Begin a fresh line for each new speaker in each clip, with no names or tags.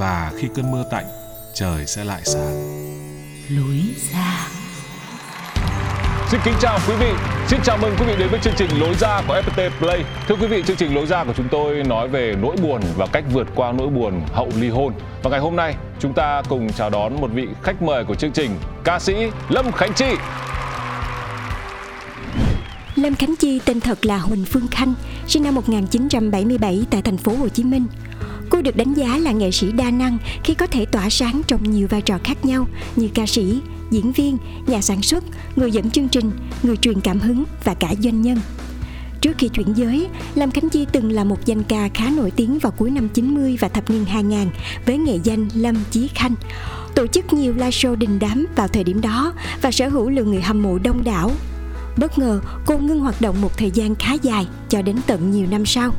và khi cơn mưa tạnh, trời sẽ lại sáng.
lối ra
Xin kính chào quý vị, xin chào mừng quý vị đến với chương trình Lối ra của FPT Play. Thưa quý vị, chương trình Lối ra của chúng tôi nói về nỗi buồn và cách vượt qua nỗi buồn hậu ly hôn. Và ngày hôm nay, chúng ta cùng chào đón một vị khách mời của chương trình, ca sĩ Lâm Khánh Chi.
Lâm Khánh Chi tên thật là Huỳnh Phương Khanh, sinh năm 1977 tại thành phố Hồ Chí Minh. Cô được đánh giá là nghệ sĩ đa năng khi có thể tỏa sáng trong nhiều vai trò khác nhau như ca sĩ, diễn viên, nhà sản xuất, người dẫn chương trình, người truyền cảm hứng và cả doanh nhân. Trước khi chuyển giới, Lâm Khánh Chi từng là một danh ca khá nổi tiếng vào cuối năm 90 và thập niên 2000 với nghệ danh Lâm Chí Khanh. Tổ chức nhiều live show đình đám vào thời điểm đó và sở hữu lượng người hâm mộ đông đảo. Bất ngờ, cô ngưng hoạt động một thời gian khá dài cho đến tận nhiều năm sau.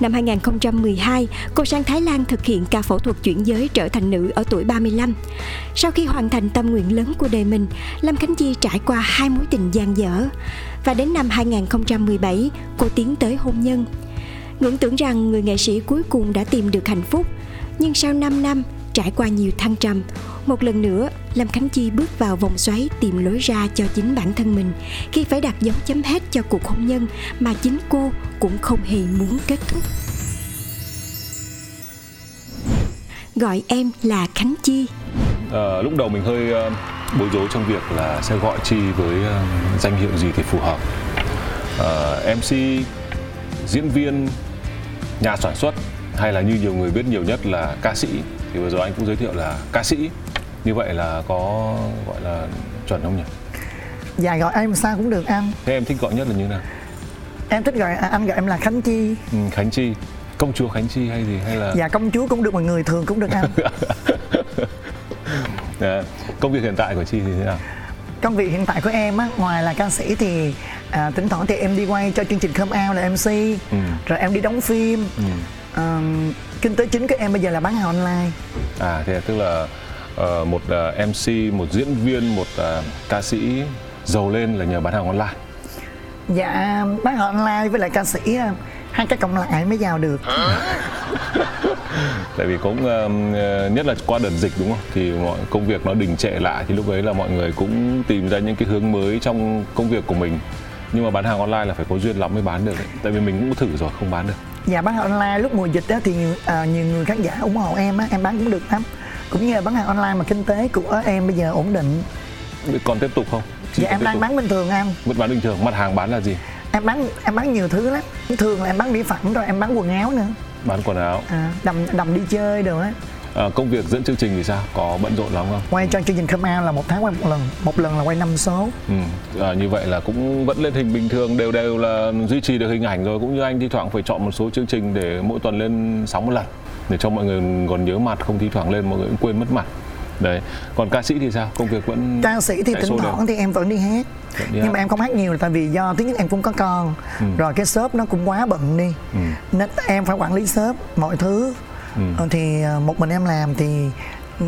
Năm 2012, cô sang Thái Lan thực hiện ca phẫu thuật chuyển giới trở thành nữ ở tuổi 35. Sau khi hoàn thành tâm nguyện lớn của đời mình, Lâm Khánh Chi trải qua hai mối tình gian dở. Và đến năm 2017, cô tiến tới hôn nhân. Ngưỡng tưởng rằng người nghệ sĩ cuối cùng đã tìm được hạnh phúc. Nhưng sau 5 năm, trải qua nhiều thăng trầm, một lần nữa, Lâm Khánh Chi bước vào vòng xoáy tìm lối ra cho chính bản thân mình khi phải đặt dấu chấm hết cho cuộc hôn nhân mà chính cô cũng không hề muốn kết thúc. Gọi em là Khánh Chi.
à, lúc đầu mình hơi uh, bối rối trong việc là sẽ gọi Chi với uh, danh hiệu gì thì phù hợp. uh, MC, diễn viên, nhà sản xuất hay là như nhiều người biết nhiều nhất là ca sĩ thì vừa rồi anh cũng giới thiệu là ca sĩ như vậy là có gọi là chuẩn không nhỉ?
Dạ gọi em sao cũng được anh
Thế em thích gọi nhất là như nào?
Em thích gọi à, anh gọi em là Khánh Chi
Ừ, Khánh Chi, công chúa Khánh Chi hay gì hay là
Dạ công chúa cũng được mọi người thường cũng được anh
Dạ. công việc hiện tại của Chi thì thế nào?
Công việc hiện tại của em á, ngoài là ca sĩ thì à, thỉnh thoảng thì em đi quay cho chương trình Come Out là MC
Ừ.
Rồi em đi đóng phim
Ừ.
à, Kinh tế chính của em bây giờ là bán hàng online
À thế là tức là ờ, một ờ, MC, một diễn viên, một ờ, ca sĩ giàu lên là nhờ bán hàng online.
Dạ bán hàng online với lại ca sĩ Hai cái cộng lại mới giàu được
Tại vì cũng ờ, nhất là qua đợt dịch đúng không? Thì mọi công việc nó đình trệ lại thì lúc ấy là mọi người cũng tìm ra những cái hướng mới trong công việc của mình. Nhưng mà bán hàng online là phải có duyên lắm mới bán được đấy. Tại vì mình cũng thử rồi không bán được.
Dạ bán hàng online lúc mùa dịch á, thì nhiều, à, nhiều người khán giả ủng hộ em á, em bán cũng được lắm Cũng như là bán hàng online mà kinh tế của em bây giờ ổn định
Còn tiếp tục không? Chi
Dạ em đang
tục?
bán bình thường anh
Vẫn bán bình thường. Mặt hàng bán là gì?
em bán em bán nhiều thứ lắm thường là em bán mỹ phẩm rồi em bán quần áo nữa
Bán quần áo.
à, đầm đầm đi chơi đồ á
À, công việc dẫn chương trình thì sao? Có bận rộn lắm không?
quay cho chương trình come out là một tháng quay một lần một lần là quay năm số
Ừ. À, như vậy là cũng vẫn lên hình bình thường đều đều là duy trì được hình ảnh rồi cũng như anh thi thoảng phải chọn một số chương trình để mỗi tuần lên sóng một lần để cho mọi người còn nhớ mặt không thi thoảng lên mọi người cũng quên mất mặt đấy còn ca sĩ thì sao công việc vẫn
ca sĩ thì thỉnh thoảng thì em vẫn đi hát
Vẫn đi
nhưng
hát.
mà em không hát nhiều là tại vì do thứ nhất em cũng có con
Ừ.
rồi cái shop nó cũng quá bận đi
Ừ.
nên em phải quản lý shop mọi thứ
Ừ.
Thì ờ, một mình em làm thì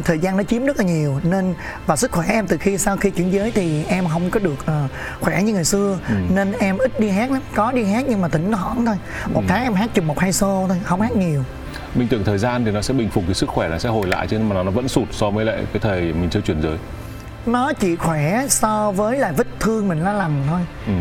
thời gian nó chiếm rất là nhiều nên và sức khỏe em từ khi sau khi chuyển giới thì em không có được ờ, khỏe như ngày xưa
Ừ.
nên em ít đi hát lắm có đi hát nhưng mà thỉnh thoảng thôi một
Ừ.
tháng em hát chừng một hai show thôi không hát nhiều
mình tưởng thời gian thì nó sẽ bình phục cái sức khỏe nó sẽ hồi lại chứ mà nó vẫn sụt so với lại cái thời mình chưa chuyển giới
nó chỉ khỏe so với lại vết thương mình nó lành thôi
ừ.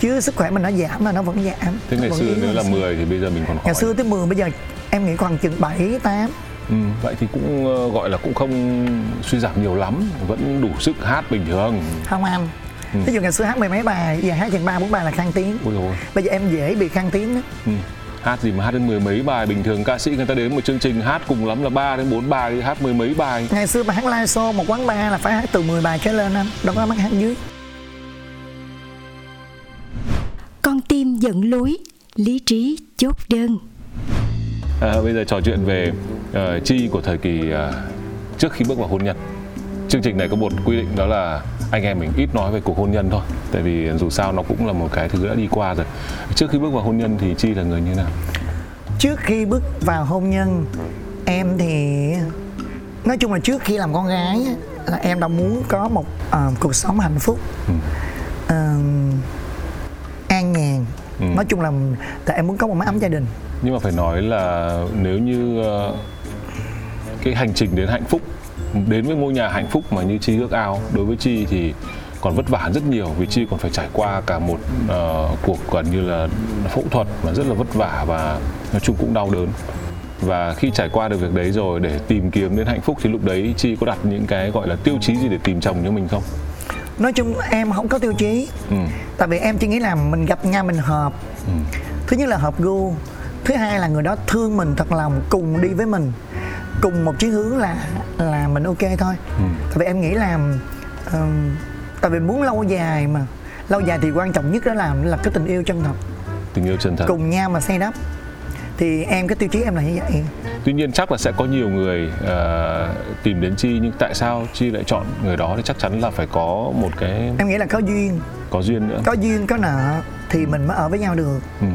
chứ sức khỏe mình nó giảm mà nó vẫn giảm
thế ngày xưa nếu là
xưa.
10 thì bây giờ mình còn khỏi
ngày xưa tới 10 bây giờ em nghĩ khoảng chừng 7 8
ừ, vậy thì cũng ờ, gọi là cũng không suy giảm nhiều lắm vẫn đủ sức hát bình thường.
Không anh.
Ừ.
ví dụ ngày xưa hát mười mấy bài giờ hát chừng ba bốn bài là khang tiếng.
Ôi rồi
bây giờ em dễ bị khang tiếng đó
ừ. hát gì mà hát đến mười mấy bài bình thường ca sĩ người ta đến một chương trình hát cùng lắm là 3 đến 4 bài thì hát mười mấy bài.
Ngày xưa mà hát live show một quán bar là phải hát từ 10 bài trở lên anh đâu có mắt hát dưới.
Con tim dẫn lối, lý trí chốt đơn.
À, bây giờ trò chuyện về ờ, chi của thời kỳ ờ, trước khi bước vào hôn nhân. Chương trình này có một quy định đó là anh em mình ít nói về cuộc hôn nhân thôi. Tại vì dù sao nó cũng là một cái thứ đã đi qua rồi. Trước khi bước vào hôn nhân thì Chi là người như thế nào?
trước khi bước vào hôn nhân em thì nói chung là trước khi làm con gái là em đã muốn có một ờ, cuộc sống hạnh phúc
Ừ. Ừ.
nói chung là tại em muốn có một mái ấm gia đình
Nhưng mà phải nói là nếu như ờ, cái hành trình đến hạnh phúc, đến với ngôi nhà hạnh phúc mà như Chi ước ao, đối với Chi thì còn vất vả rất nhiều vì Chi còn phải trải qua cả một ờ, cuộc gần như là phẫu thuật mà rất là vất vả và nói chung cũng đau đớn. Và khi trải qua được việc đấy rồi để tìm kiếm đến hạnh phúc thì lúc đấy Chi có đặt những cái gọi là tiêu chí gì để tìm chồng cho mình không?
Nói chung em không có tiêu chí
Ừ.
tại vì em chỉ nghĩ là mình gặp nhau mình hợp
Ừ.
thứ nhất là hợp gu thứ hai là người đó thương mình thật lòng cùng đi với mình cùng một chí hướng là là mình ok thôi
Ừ.
tại vì em nghĩ là ừm, tại vì muốn lâu dài mà lâu dài thì quan trọng nhất đó là là cái tình yêu chân thật
Tình yêu chân thật.
cùng nhau mà xây đắp thì em cái tiêu chí em là như vậy
Tuy nhiên chắc là sẽ có nhiều người ờ, tìm đến Chi nhưng tại sao Chi lại chọn người đó thì chắc chắn là phải có một cái
em nghĩ là có duyên
có duyên nữa.
có duyên có nợ thì mình mới ở với nhau được
Ừ.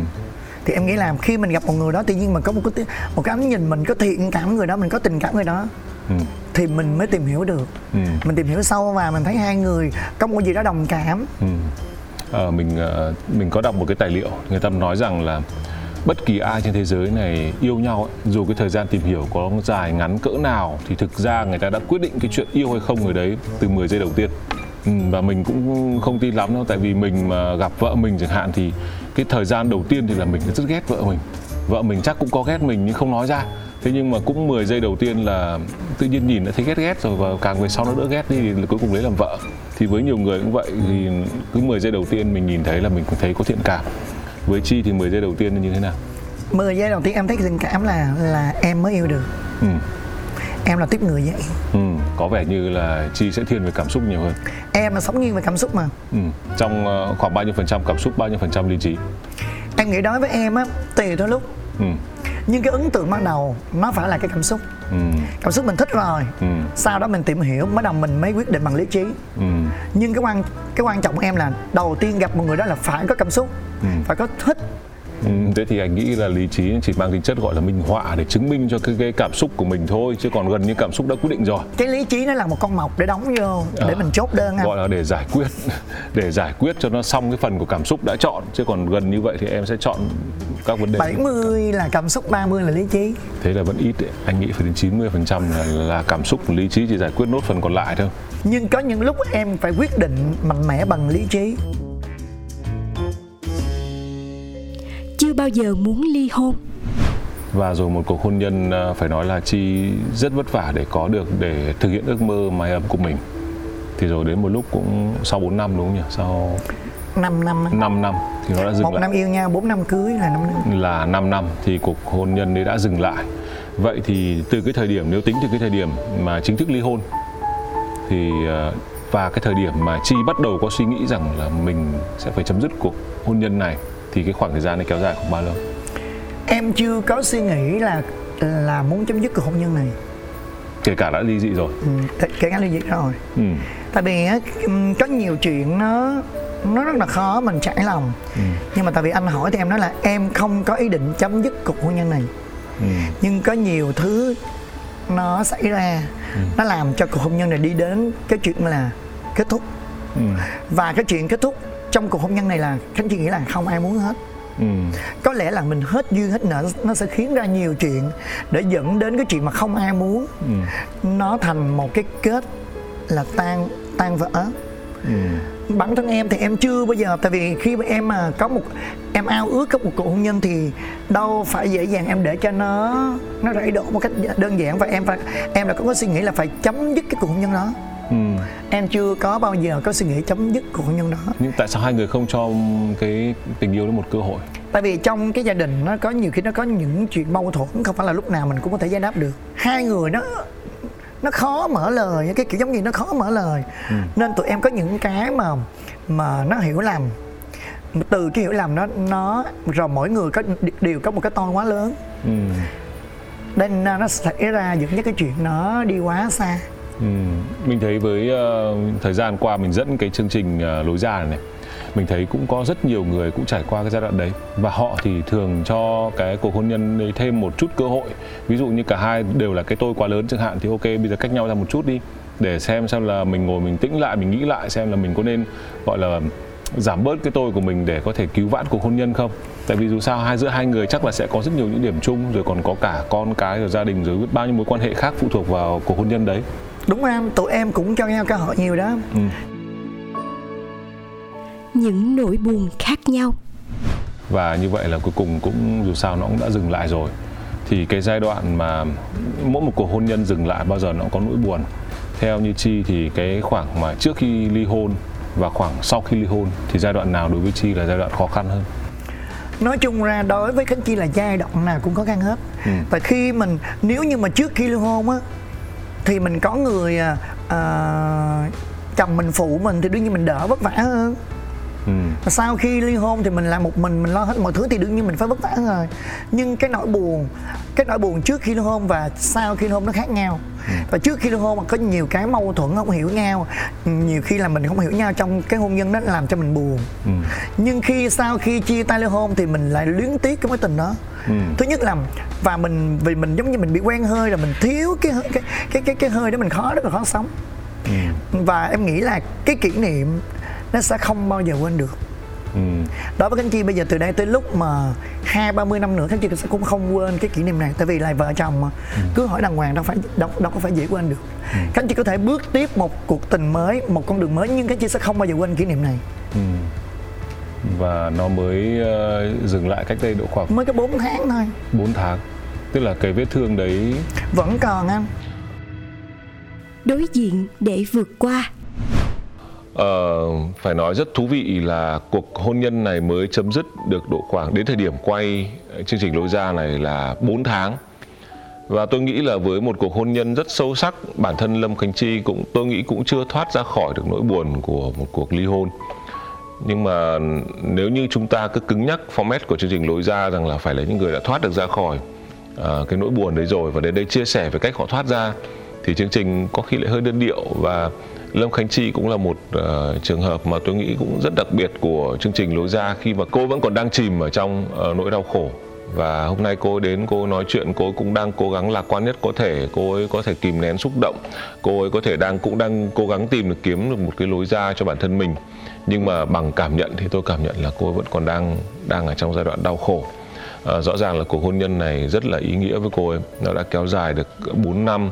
thì em nghĩ là khi mình gặp một người đó tự nhiên mình có một cái một cái ánh nhìn mình có thiện cảm người đó mình có tình cảm người đó
Ừ.
thì mình mới tìm hiểu được
Ừ.
mình tìm hiểu sâu và mình thấy hai người có một gì đó đồng cảm
Ừ. Ờ, mình ờ, mình có đọc một cái tài liệu người ta nói rằng là bất kỳ ai trên thế giới này yêu nhau ấy, dù cái thời gian tìm hiểu có dài ngắn cỡ nào thì thực ra người ta đã quyết định cái chuyện yêu hay không người đấy từ 10 giây đầu tiên. Ừ, và mình cũng không tin lắm đâu tại vì mình mà gặp vợ mình chẳng hạn thì cái thời gian đầu tiên thì là mình rất ghét vợ mình. Vợ mình chắc cũng có ghét mình nhưng không nói ra. Thế nhưng mà cũng 10 giây đầu tiên là tự nhiên nhìn đã thấy ghét ghét rồi và càng về sau nó đỡ ghét đi thì cuối cùng lấy làm vợ. Thì với nhiều người cũng vậy thì cứ 10 giây đầu tiên mình nhìn thấy là mình cũng thấy có thiện cảm với chi thì 10 giây đầu tiên là như thế nào
10 giây đầu tiên em thấy tình cảm là là em mới yêu được
ừ.
em là tiếp người vậy
Ừ. có vẻ như là chi sẽ thiên về cảm xúc nhiều hơn
em là sống nghiêng về cảm xúc mà
ừ. trong ờ, khoảng bao nhiêu phần trăm cảm xúc bao nhiêu phần trăm lý trí
em nghĩ đối với em á tùy thôi lúc
ừ.
nhưng cái ấn tượng ban đầu nó phải là cái cảm xúc
Ừ.
cảm xúc mình thích rồi
Ừ.
sau đó mình tìm hiểu bắt đầu mình mới quyết định bằng lý trí
Ừ.
nhưng cái quan cái quan trọng của em là đầu tiên gặp một người đó là phải có cảm xúc
Ừ.
phải có thích
Ừ, thế thì anh nghĩ là lý trí chỉ mang tính chất gọi là minh họa để chứng minh cho cái, cái cảm xúc của mình thôi chứ còn gần như cảm xúc đã quyết định rồi
cái lý trí nó là một con mọc để đóng vô để
À.
mình chốt đơn anh
gọi là để giải quyết để giải quyết cho nó xong cái phần của cảm xúc đã chọn chứ còn gần như vậy thì em sẽ chọn các vấn đề
70 là cảm xúc 30 là lý trí
thế là vẫn ít đấy. anh nghĩ phải đến 90 phần trăm là, là cảm xúc lý trí chỉ giải quyết nốt phần còn lại thôi
nhưng có những lúc em phải quyết định mạnh mẽ bằng lý trí
Chưa bao giờ muốn ly hôn.
và rồi một cuộc hôn nhân à, phải nói là chi rất vất vả để có được để thực hiện ước mơ mái ấm của mình thì rồi đến một lúc cũng sau 4 năm đúng không nhỉ sau
5 năm anh.
5 năm thì nó đã dừng
một
lại
năm yêu nhau 4 năm cưới là 5 năm
là 5 năm thì cuộc hôn nhân đấy đã dừng lại. Vậy thì từ cái thời điểm nếu tính từ cái thời điểm mà chính thức ly hôn thì ờ, và cái thời điểm mà Chi bắt đầu có suy nghĩ rằng là mình sẽ phải chấm dứt cuộc hôn nhân này thì cái khoảng thời gian này kéo dài khoảng bao lâu?
em chưa có suy nghĩ là là muốn chấm dứt cuộc hôn nhân này
Kể cả đã ly dị rồi.
ừ, kể- cả ly dị rồi
Ừ.
tại vì có nhiều chuyện nó nó rất là khó mình trải lòng
Ừ.
nhưng mà tại vì anh hỏi thì em nói là em không có ý định chấm dứt cuộc hôn nhân này
Ừ.
nhưng có nhiều thứ nó xảy ra
Ừ.
nó làm cho cuộc hôn nhân này đi đến cái chuyện là kết thúc
Ừ.
và cái chuyện kết thúc trong cuộc hôn nhân này là khánh chị nghĩ là không ai muốn hết
Ừ.
có lẽ là mình hết duyên hết nợ nó sẽ khiến ra nhiều chuyện để dẫn đến cái chuyện mà không ai muốn
Ừ.
nó thành một cái kết là tan tan vỡ
Ừ.
bản thân em thì em chưa bao giờ tại vì khi mà em mà có một em ao ước có một cuộc hôn nhân thì đâu phải dễ dàng em để cho nó nó rải đổ một cách đơn giản và em phải em đã có cái suy nghĩ là phải chấm dứt cái cuộc hôn nhân đó
ừ.
em chưa có bao giờ có suy nghĩ chấm dứt cuộc hôn nhân đó.
Nhưng tại sao hai người không cho cái tình yêu đó một cơ hội?
Tại vì trong cái gia đình nó có nhiều khi nó có những chuyện mâu thuẫn không phải là lúc nào mình cũng có thể giải đáp được. Hai người nó nó khó mở lời cái kiểu giống như nó khó mở lời. Ừ. nên tụi em có những cái mà mà nó hiểu lầm. Từ cái hiểu lầm đó nó rồi mỗi người có đều có một cái to quá lớn. Ừ. nên nó xảy ra những cái chuyện nó đi quá xa
ừ. mình thấy với uh, thời gian qua mình dẫn cái chương trình uh, lối ra này, này mình thấy cũng có rất nhiều người cũng trải qua cái giai đoạn đấy. Và họ thì thường cho cái cuộc hôn nhân đấy thêm một chút cơ hội. Ví dụ như cả hai đều là cái tôi quá lớn chẳng hạn thì ok bây giờ cách nhau ra một chút đi để xem xem là mình ngồi mình tĩnh lại mình nghĩ lại xem là mình có nên gọi là giảm bớt cái tôi của mình để có thể cứu vãn cuộc hôn nhân không. Tại vì dù sao hai giữa hai người chắc là sẽ có rất nhiều những điểm chung rồi còn có cả con cái rồi gia đình rồi biết bao nhiêu mối quan hệ khác phụ thuộc vào cuộc hôn nhân đấy
đúng em? Tụi em cũng cho nhau cơ hội nhiều đó. Ừ.
Những nỗi buồn khác nhau.
Và như vậy là cuối cùng cũng dù sao nó cũng đã dừng lại rồi. Thì cái giai đoạn mà mỗi một cuộc hôn nhân dừng lại bao giờ nó cũng có nỗi buồn. Theo như chi thì cái khoảng mà trước khi ly hôn và khoảng sau khi ly hôn thì giai đoạn nào đối với chi là giai đoạn khó khăn hơn?
Nói chung ra đối với khánh chi là giai đoạn nào cũng khó khăn hết. Ừ. và khi mình nếu như mà trước khi ly hôn á thì mình có người uh, chồng mình phụ mình thì đương nhiên mình đỡ vất vả hơn ừ. sau khi ly hôn thì mình làm một mình mình lo hết mọi thứ thì đương nhiên mình phải vất vả rồi nhưng cái nỗi buồn cái nỗi buồn trước khi ly hôn và sau khi ly hôn nó khác nhau ừ. và trước khi ly hôn mà có nhiều cái mâu thuẫn không hiểu nhau nhiều khi là mình không hiểu nhau trong cái hôn nhân đó làm cho mình buồn ừ. nhưng khi sau khi chia tay ly hôn thì mình lại luyến tiếc cái mối tình đó ừ. thứ nhất là và mình vì mình giống như mình bị quen hơi là mình thiếu cái cái cái cái, cái hơi đó mình khó rất là khó sống ừ. và em nghĩ là cái kỷ niệm nó sẽ không bao giờ quên được ừ. đối với khánh chi bây giờ từ đây tới lúc mà hai ba mươi năm nữa khánh chi sẽ cũng không quên cái kỷ niệm này tại vì là vợ chồng mà ừ. cứ hỏi đàng hoàng đâu phải đâu, đâu có phải dễ quên được ừ. khánh chi có thể bước tiếp một cuộc tình mới một con đường mới nhưng khánh chi sẽ không bao giờ quên kỷ niệm này ừ.
và nó mới uh, dừng lại cách đây độ khoảng
mới có 4 tháng thôi
4 tháng tức là cái vết thương đấy
vẫn còn anh
đối diện để vượt qua
Ờ, phải nói rất thú vị là cuộc hôn nhân này mới chấm dứt được độ khoảng đến thời điểm quay chương trình lối ra này là 4 tháng. Và tôi nghĩ là với một cuộc hôn nhân rất sâu sắc bản thân Lâm Khánh Chi cũng tôi nghĩ cũng chưa thoát ra khỏi được nỗi buồn của một cuộc ly hôn. Nhưng mà nếu như chúng ta cứ cứng nhắc format của chương trình lối ra rằng là phải là những người đã thoát được ra khỏi uh, cái nỗi buồn đấy rồi và đến đây chia sẻ về cách họ thoát ra thì chương trình có khi lại hơi đơn điệu và Lâm Khánh Chi cũng là một uh, trường hợp mà tôi nghĩ cũng rất đặc biệt của chương trình lối ra khi mà cô vẫn còn đang chìm ở trong uh, nỗi đau khổ. Và hôm nay cô đến cô nói chuyện cô cũng đang cố gắng lạc quan nhất có thể. Cô ấy có thể kìm nén xúc động. Cô ấy có thể đang cũng đang cố gắng tìm được kiếm được một cái lối ra cho bản thân mình. Nhưng mà bằng cảm nhận thì tôi cảm nhận là cô ấy vẫn còn đang đang ở trong giai đoạn đau khổ. À, rõ ràng là cuộc hôn nhân này rất là ý nghĩa với cô ấy. Nó đã kéo dài được 4 năm.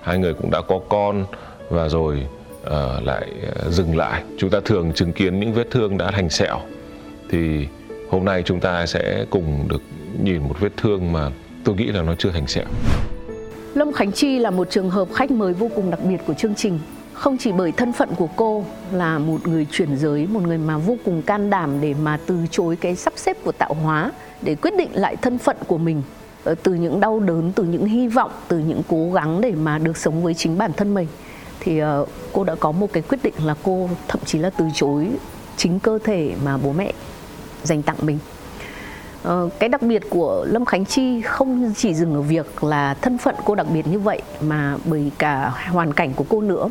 Hai người cũng đã có con. Và rồi uh, lại ờ, dừng lại. Chúng ta thường chứng kiến những vết thương đã thành sẹo. Thì hôm nay chúng ta sẽ cùng được nhìn một vết thương mà tôi nghĩ là nó chưa thành sẹo.
Lâm Khánh Chi là một trường hợp khách mời vô cùng đặc biệt của chương trình. Không chỉ bởi thân phận của cô là một người chuyển giới một người mà vô cùng can đảm để mà từ chối cái sắp xếp của tạo hóa để quyết định lại thân phận của mình. Ờ, từ những đau đớn từ những hy vọng từ những cố gắng để mà được sống với chính bản thân mình thì uh, cô đã có một cái quyết định là cô thậm chí là từ chối chính cơ thể mà bố mẹ dành tặng mình. Uh, cái đặc biệt của lâm khánh chi không chỉ dừng ở việc là thân phận cô đặc biệt như vậy mà bởi cả hoàn cảnh của cô nữa.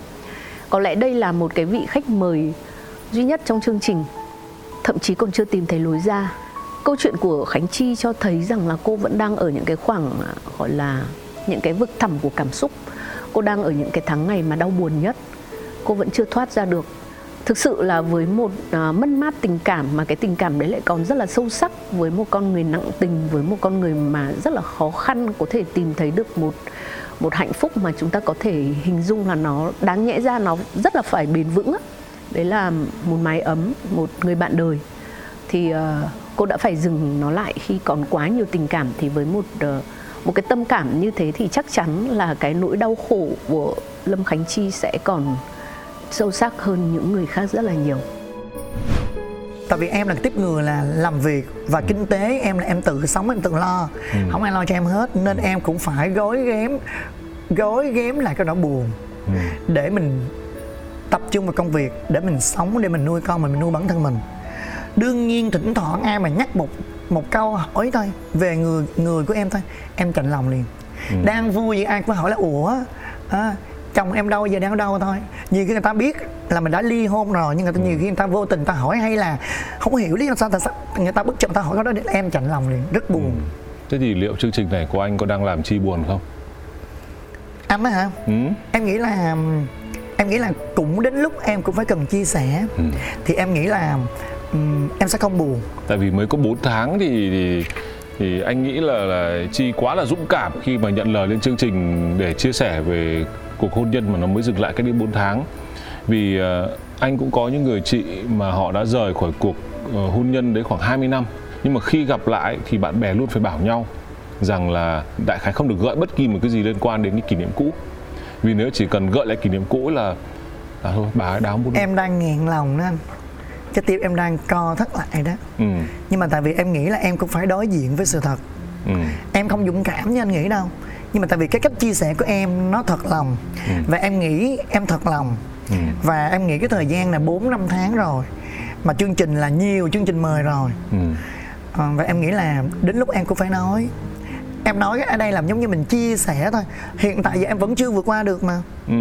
Có lẽ đây là một cái vị khách mời duy nhất trong chương trình. Thậm chí còn chưa tìm thấy lối ra. Câu chuyện của khánh chi cho thấy rằng là cô vẫn đang ở những cái khoảng à, gọi là những cái vực thẳm của cảm xúc cô đang ở những cái tháng ngày mà đau buồn nhất. Cô vẫn chưa thoát ra được. Thực sự là với một uh, mất mát tình cảm mà cái tình cảm đấy lại còn rất là sâu sắc với một con người nặng tình với một con người mà rất là khó khăn có thể tìm thấy được một một hạnh phúc mà chúng ta có thể hình dung là nó đáng nhẽ ra nó rất là phải bền vững đấy là một mái ấm một người bạn đời. Thì uh, cô đã phải dừng nó lại khi còn quá nhiều tình cảm thì với một uh, một cái tâm cảm như thế thì chắc chắn là cái nỗi đau khổ của Lâm Khánh Chi sẽ còn sâu sắc hơn những người khác rất là nhiều
tại vì em là tiếp người là làm việc và kinh tế em là em tự sống em tự lo ừ. không ai lo cho em hết nên em cũng phải gói ghém gói ghém lại cái nỗi buồn ừ. để mình tập trung vào công việc để mình sống để mình nuôi con mình, mình nuôi bản thân mình đương nhiên thỉnh thoảng ai mà nhắc một một câu hỏi thôi về người người của em thôi em chạnh lòng liền ừ. đang vui vậy ai cũng hỏi là ủa à, chồng em đâu giờ đang ở đâu thôi nhiều khi người ta biết là mình đã ly hôn rồi nhưng người ta nhiều khi người ta vô tình người ta hỏi hay là không hiểu lý do sao, sao người ta bức chậm ta hỏi cái đó để em chạnh lòng liền rất buồn ừ.
thế thì liệu chương trình này của anh có đang làm chi buồn không
anh á hả ừ. em nghĩ là em nghĩ là cũng đến lúc em cũng phải cần chia sẻ ừ. thì em nghĩ là um, em sẽ không buồn
tại vì mới có 4 tháng thì, thì thì anh nghĩ là là chi quá là dũng cảm khi mà nhận lời lên chương trình để chia sẻ về cuộc hôn nhân mà nó mới dừng lại cách đây 4 tháng. Vì uh, anh cũng có những người chị mà họ đã rời khỏi cuộc uh, hôn nhân đấy khoảng 20 năm. Nhưng mà khi gặp lại thì bạn bè luôn phải bảo nhau rằng là đại khái không được gợi bất kỳ một cái gì liên quan đến cái kỷ niệm cũ. Vì nếu chỉ cần gợi lại kỷ niệm cũ là là thôi bà ấy đáo muốn
em đang nghiện lòng đó anh cái tim em đang co thắt lại đó. Ừ. nhưng mà tại vì em nghĩ là em cũng phải đối diện với sự thật. Ừ. em không dũng cảm như anh nghĩ đâu. Nhưng mà tại vì cái cách chia sẻ của em nó thật lòng. Ừ. và em nghĩ em thật lòng. Ừ. và em nghĩ cái thời gian là 4 năm tháng rồi. Mà chương trình là nhiều chương trình mời rồi. Ừ. à, và em nghĩ là đến lúc em cũng phải nói. Em nói ở đây làm giống như mình chia sẻ thôi. Hiện tại giờ em vẫn chưa vượt qua được mà. Ừ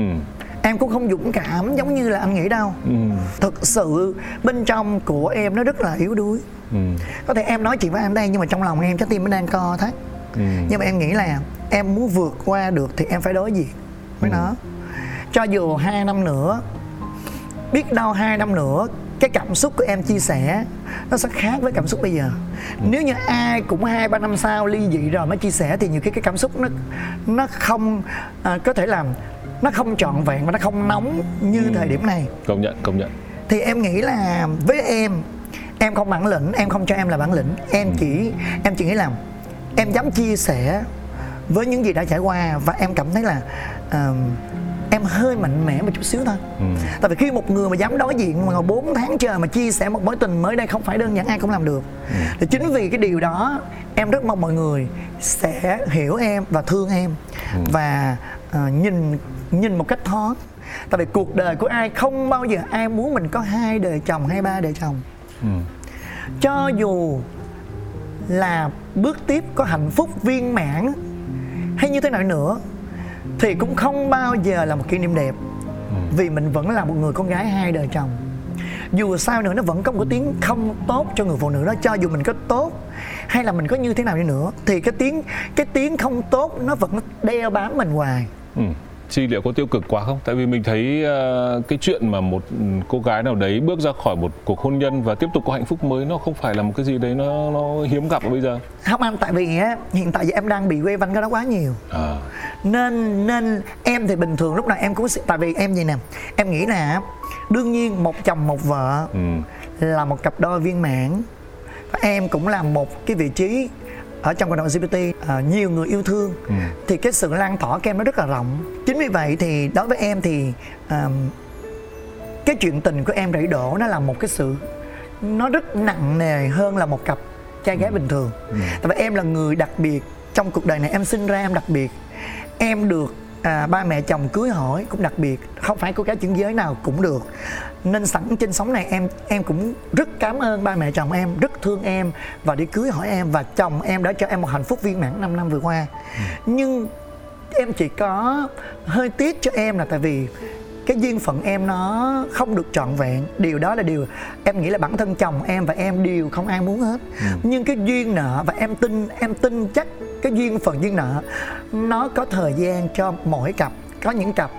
em cũng không dũng cảm giống như là anh nghĩ đâu ừ. thực sự bên trong của em nó rất là yếu đuối ừ. có thể em nói chuyện với anh đây nhưng mà trong lòng em trái tim nó đang co thắt ừ. nhưng mà em nghĩ là em muốn vượt qua được thì em phải đối diện với ừ. nó cho dù hai năm nữa biết đâu hai năm nữa cái cảm xúc của em chia sẻ nó sẽ khác với cảm xúc bây giờ ừ. nếu như ai cũng hai ba năm sau ly dị rồi mới chia sẻ thì nhiều khi cái cảm xúc nó nó không à, có thể làm nó không trọn vẹn và nó không nóng như ừ. thời điểm này
công nhận công nhận
thì em nghĩ là với em em không bản lĩnh em không cho em là bản lĩnh em ừ. chỉ em chỉ nghĩ là em dám chia sẻ với những gì đã trải qua và em cảm thấy là uh, em hơi mạnh mẽ một chút xíu thôi ừ. tại vì khi một người mà dám đối diện mà 4 tháng trời mà chia sẻ một mối tình mới đây không phải đơn giản ai cũng làm được ừ. thì chính vì cái điều đó em rất mong mọi người sẽ hiểu em và thương em ừ. và uh, nhìn nhìn một cách thoáng tại vì cuộc đời của ai không bao giờ ai muốn mình có hai đời chồng hay ba đời chồng. Ừ. cho dù là bước tiếp có hạnh phúc viên mãn hay như thế nào nữa thì cũng không bao giờ là một kỷ niệm đẹp. Ừ. vì mình vẫn là một người con gái hai đời chồng. Dù sao nữa nó vẫn có một tiếng không tốt cho người phụ nữ đó. Cho dù mình có tốt hay là mình có như thế nào đi nữa thì cái tiếng cái tiếng không tốt nó vẫn đeo bám mình hoài. Ừ
chi liệu có tiêu cực quá không? Tại vì mình thấy uh, cái chuyện mà một cô gái nào đấy bước ra khỏi một cuộc hôn nhân và tiếp tục có hạnh phúc mới nó không phải là một cái gì đấy nó nó hiếm gặp ở bây giờ.
Không anh tại vì á hiện tại giờ em đang bị quay vanh cái đó quá nhiều. À. Nên nên em thì bình thường lúc nào em cũng tại vì em gì nè, em nghĩ là đương nhiên một chồng một vợ ừ. là một cặp đôi viên mãn. Em cũng là một cái vị trí ở trong cộng đồng LGBT à, nhiều người yêu thương ừ. thì cái sự lan tỏa của em nó rất là rộng chính vì vậy thì đối với em thì à, cái chuyện tình của em rảy đổ nó là một cái sự nó rất nặng nề hơn là một cặp trai gái ừ. bình thường ừ. tại vì em là người đặc biệt trong cuộc đời này em sinh ra em đặc biệt em được à, ba mẹ chồng cưới hỏi cũng đặc biệt không phải cô gái chuyển giới nào cũng được nên sẵn trên sóng này em em cũng rất cảm ơn ba mẹ chồng em rất thương em và đi cưới hỏi em và chồng em đã cho em một hạnh phúc viên mãn 5 năm vừa qua ừ. nhưng em chỉ có hơi tiếc cho em là tại vì cái duyên phận em nó không được trọn vẹn điều đó là điều em nghĩ là bản thân chồng em và em đều không ai muốn hết ừ. nhưng cái duyên nợ và em tin em tin chắc cái duyên phận duyên nợ nó có thời gian cho mỗi cặp có những cặp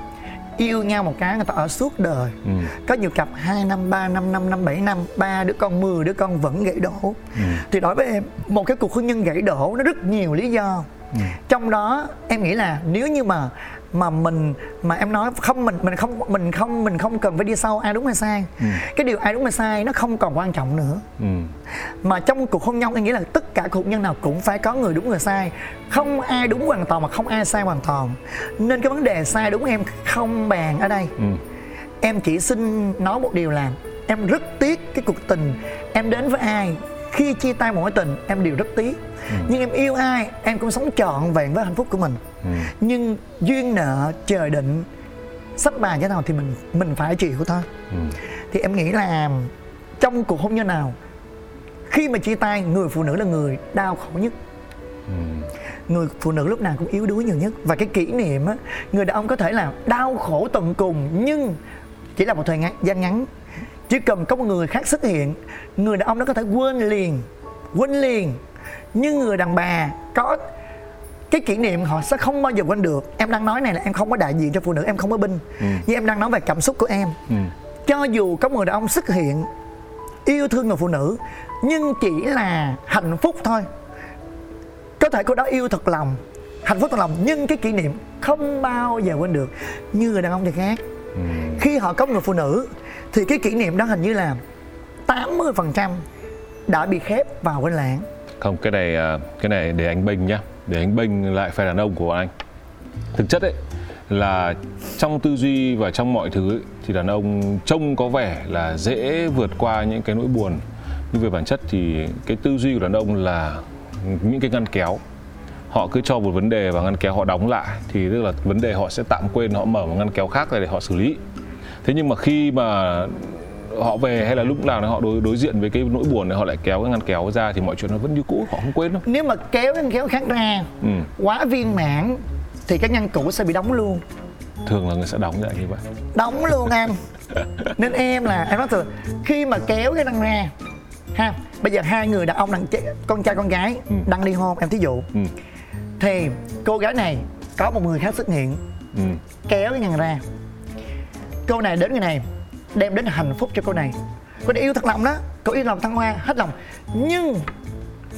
yêu nhau một cái người ta ở suốt đời ừ. có nhiều cặp 2 năm 3 năm 5 năm 7 năm ba đứa con 10 đứa con vẫn gãy đổ ừ. thì đối với em một cái cuộc hôn nhân gãy đổ nó rất nhiều lý do ừ. trong đó em nghĩ là nếu như mà mà mình mà em nói không mình mình không mình không mình không cần phải đi sâu ai đúng hay sai
Ừ.
cái điều ai đúng hay sai nó không còn quan trọng nữa
ừ.
mà trong cuộc hôn nhân em nghĩ là tất cả cuộc hôn nhân nào cũng phải có người đúng người sai không ai đúng hoàn toàn mà không ai sai hoàn toàn nên cái vấn đề sai đúng em không bàn ở đây
Ừ.
em chỉ xin nói một điều là em rất tiếc cái cuộc tình em đến với ai khi chia tay một mối tình em đều rất tiếc. Nhưng em yêu ai em cũng sống trọn vẹn với hạnh phúc của mình. Nhưng duyên nợ trời định sắp bàn thế nào thì mình mình phải chịu thôi. Thì em nghĩ là trong cuộc hôn nhân nào khi mà chia tay người phụ nữ là người đau khổ nhất. Người phụ nữ lúc nào cũng yếu đuối nhiều nhất. Và cái kỷ niệm á người đàn ông có thể là đau khổ tận cùng nhưng chỉ là một thời gian ngắn chỉ cần có một người khác xuất hiện người đàn ông đó có thể quên liền quên liền. Nhưng người đàn bà có cái kỷ niệm họ sẽ không bao giờ quên được. Em đang nói này là em không có đại diện cho phụ nữ em không có binh. Nhưng em đang nói về cảm xúc của em. Cho dù có người đàn ông xuất hiện yêu thương người phụ nữ nhưng chỉ là hạnh phúc thôi. Có thể cô đó yêu thật lòng hạnh phúc thật lòng nhưng cái kỷ niệm không bao giờ quên được. Như người đàn ông thì khác. Khi họ có người phụ nữ thì cái kỷ niệm đó hình như là 80% đã bị khép vào quên lãng
không cái này à, cái này để anh bình nhá. Để anh bình lại phe đàn ông của anh. Thực chất ấy là trong tư duy và trong mọi thứ ấy, thì đàn ông trông có vẻ là dễ vượt qua những cái nỗi buồn. Nhưng về bản chất thì cái tư duy của đàn ông là những cái ngăn kéo. Họ cứ cho một vấn đề và ngăn kéo họ đóng lại thì tức là vấn đề họ sẽ tạm quên họ mở một ngăn kéo khác ra để họ xử lý thế nhưng mà khi mà họ về hay là lúc nào họ đối đối diện với cái nỗi buồn này họ lại kéo cái ngăn kéo ra thì mọi chuyện nó vẫn như cũ họ không quên đâu
nếu mà kéo cái kéo khác ra
ừ.
quá viên mãn thì cái ngăn cũ sẽ bị đóng luôn
thường là người sẽ đóng lại như vậy
đóng luôn anh nên em là em nói từ khi mà kéo cái răng ra ha bây giờ hai người đàn ông đàn con trai con gái
Ừ.
đang ly hôn em thí dụ
ừ.
thì cô gái này có một người khác xuất hiện
Ừ.
kéo cái ngăn ra cô này đến người này đem đến hạnh phúc cho cô này. Cô này yêu thật lòng đó cô yêu lòng thăng hoa hết lòng. Nhưng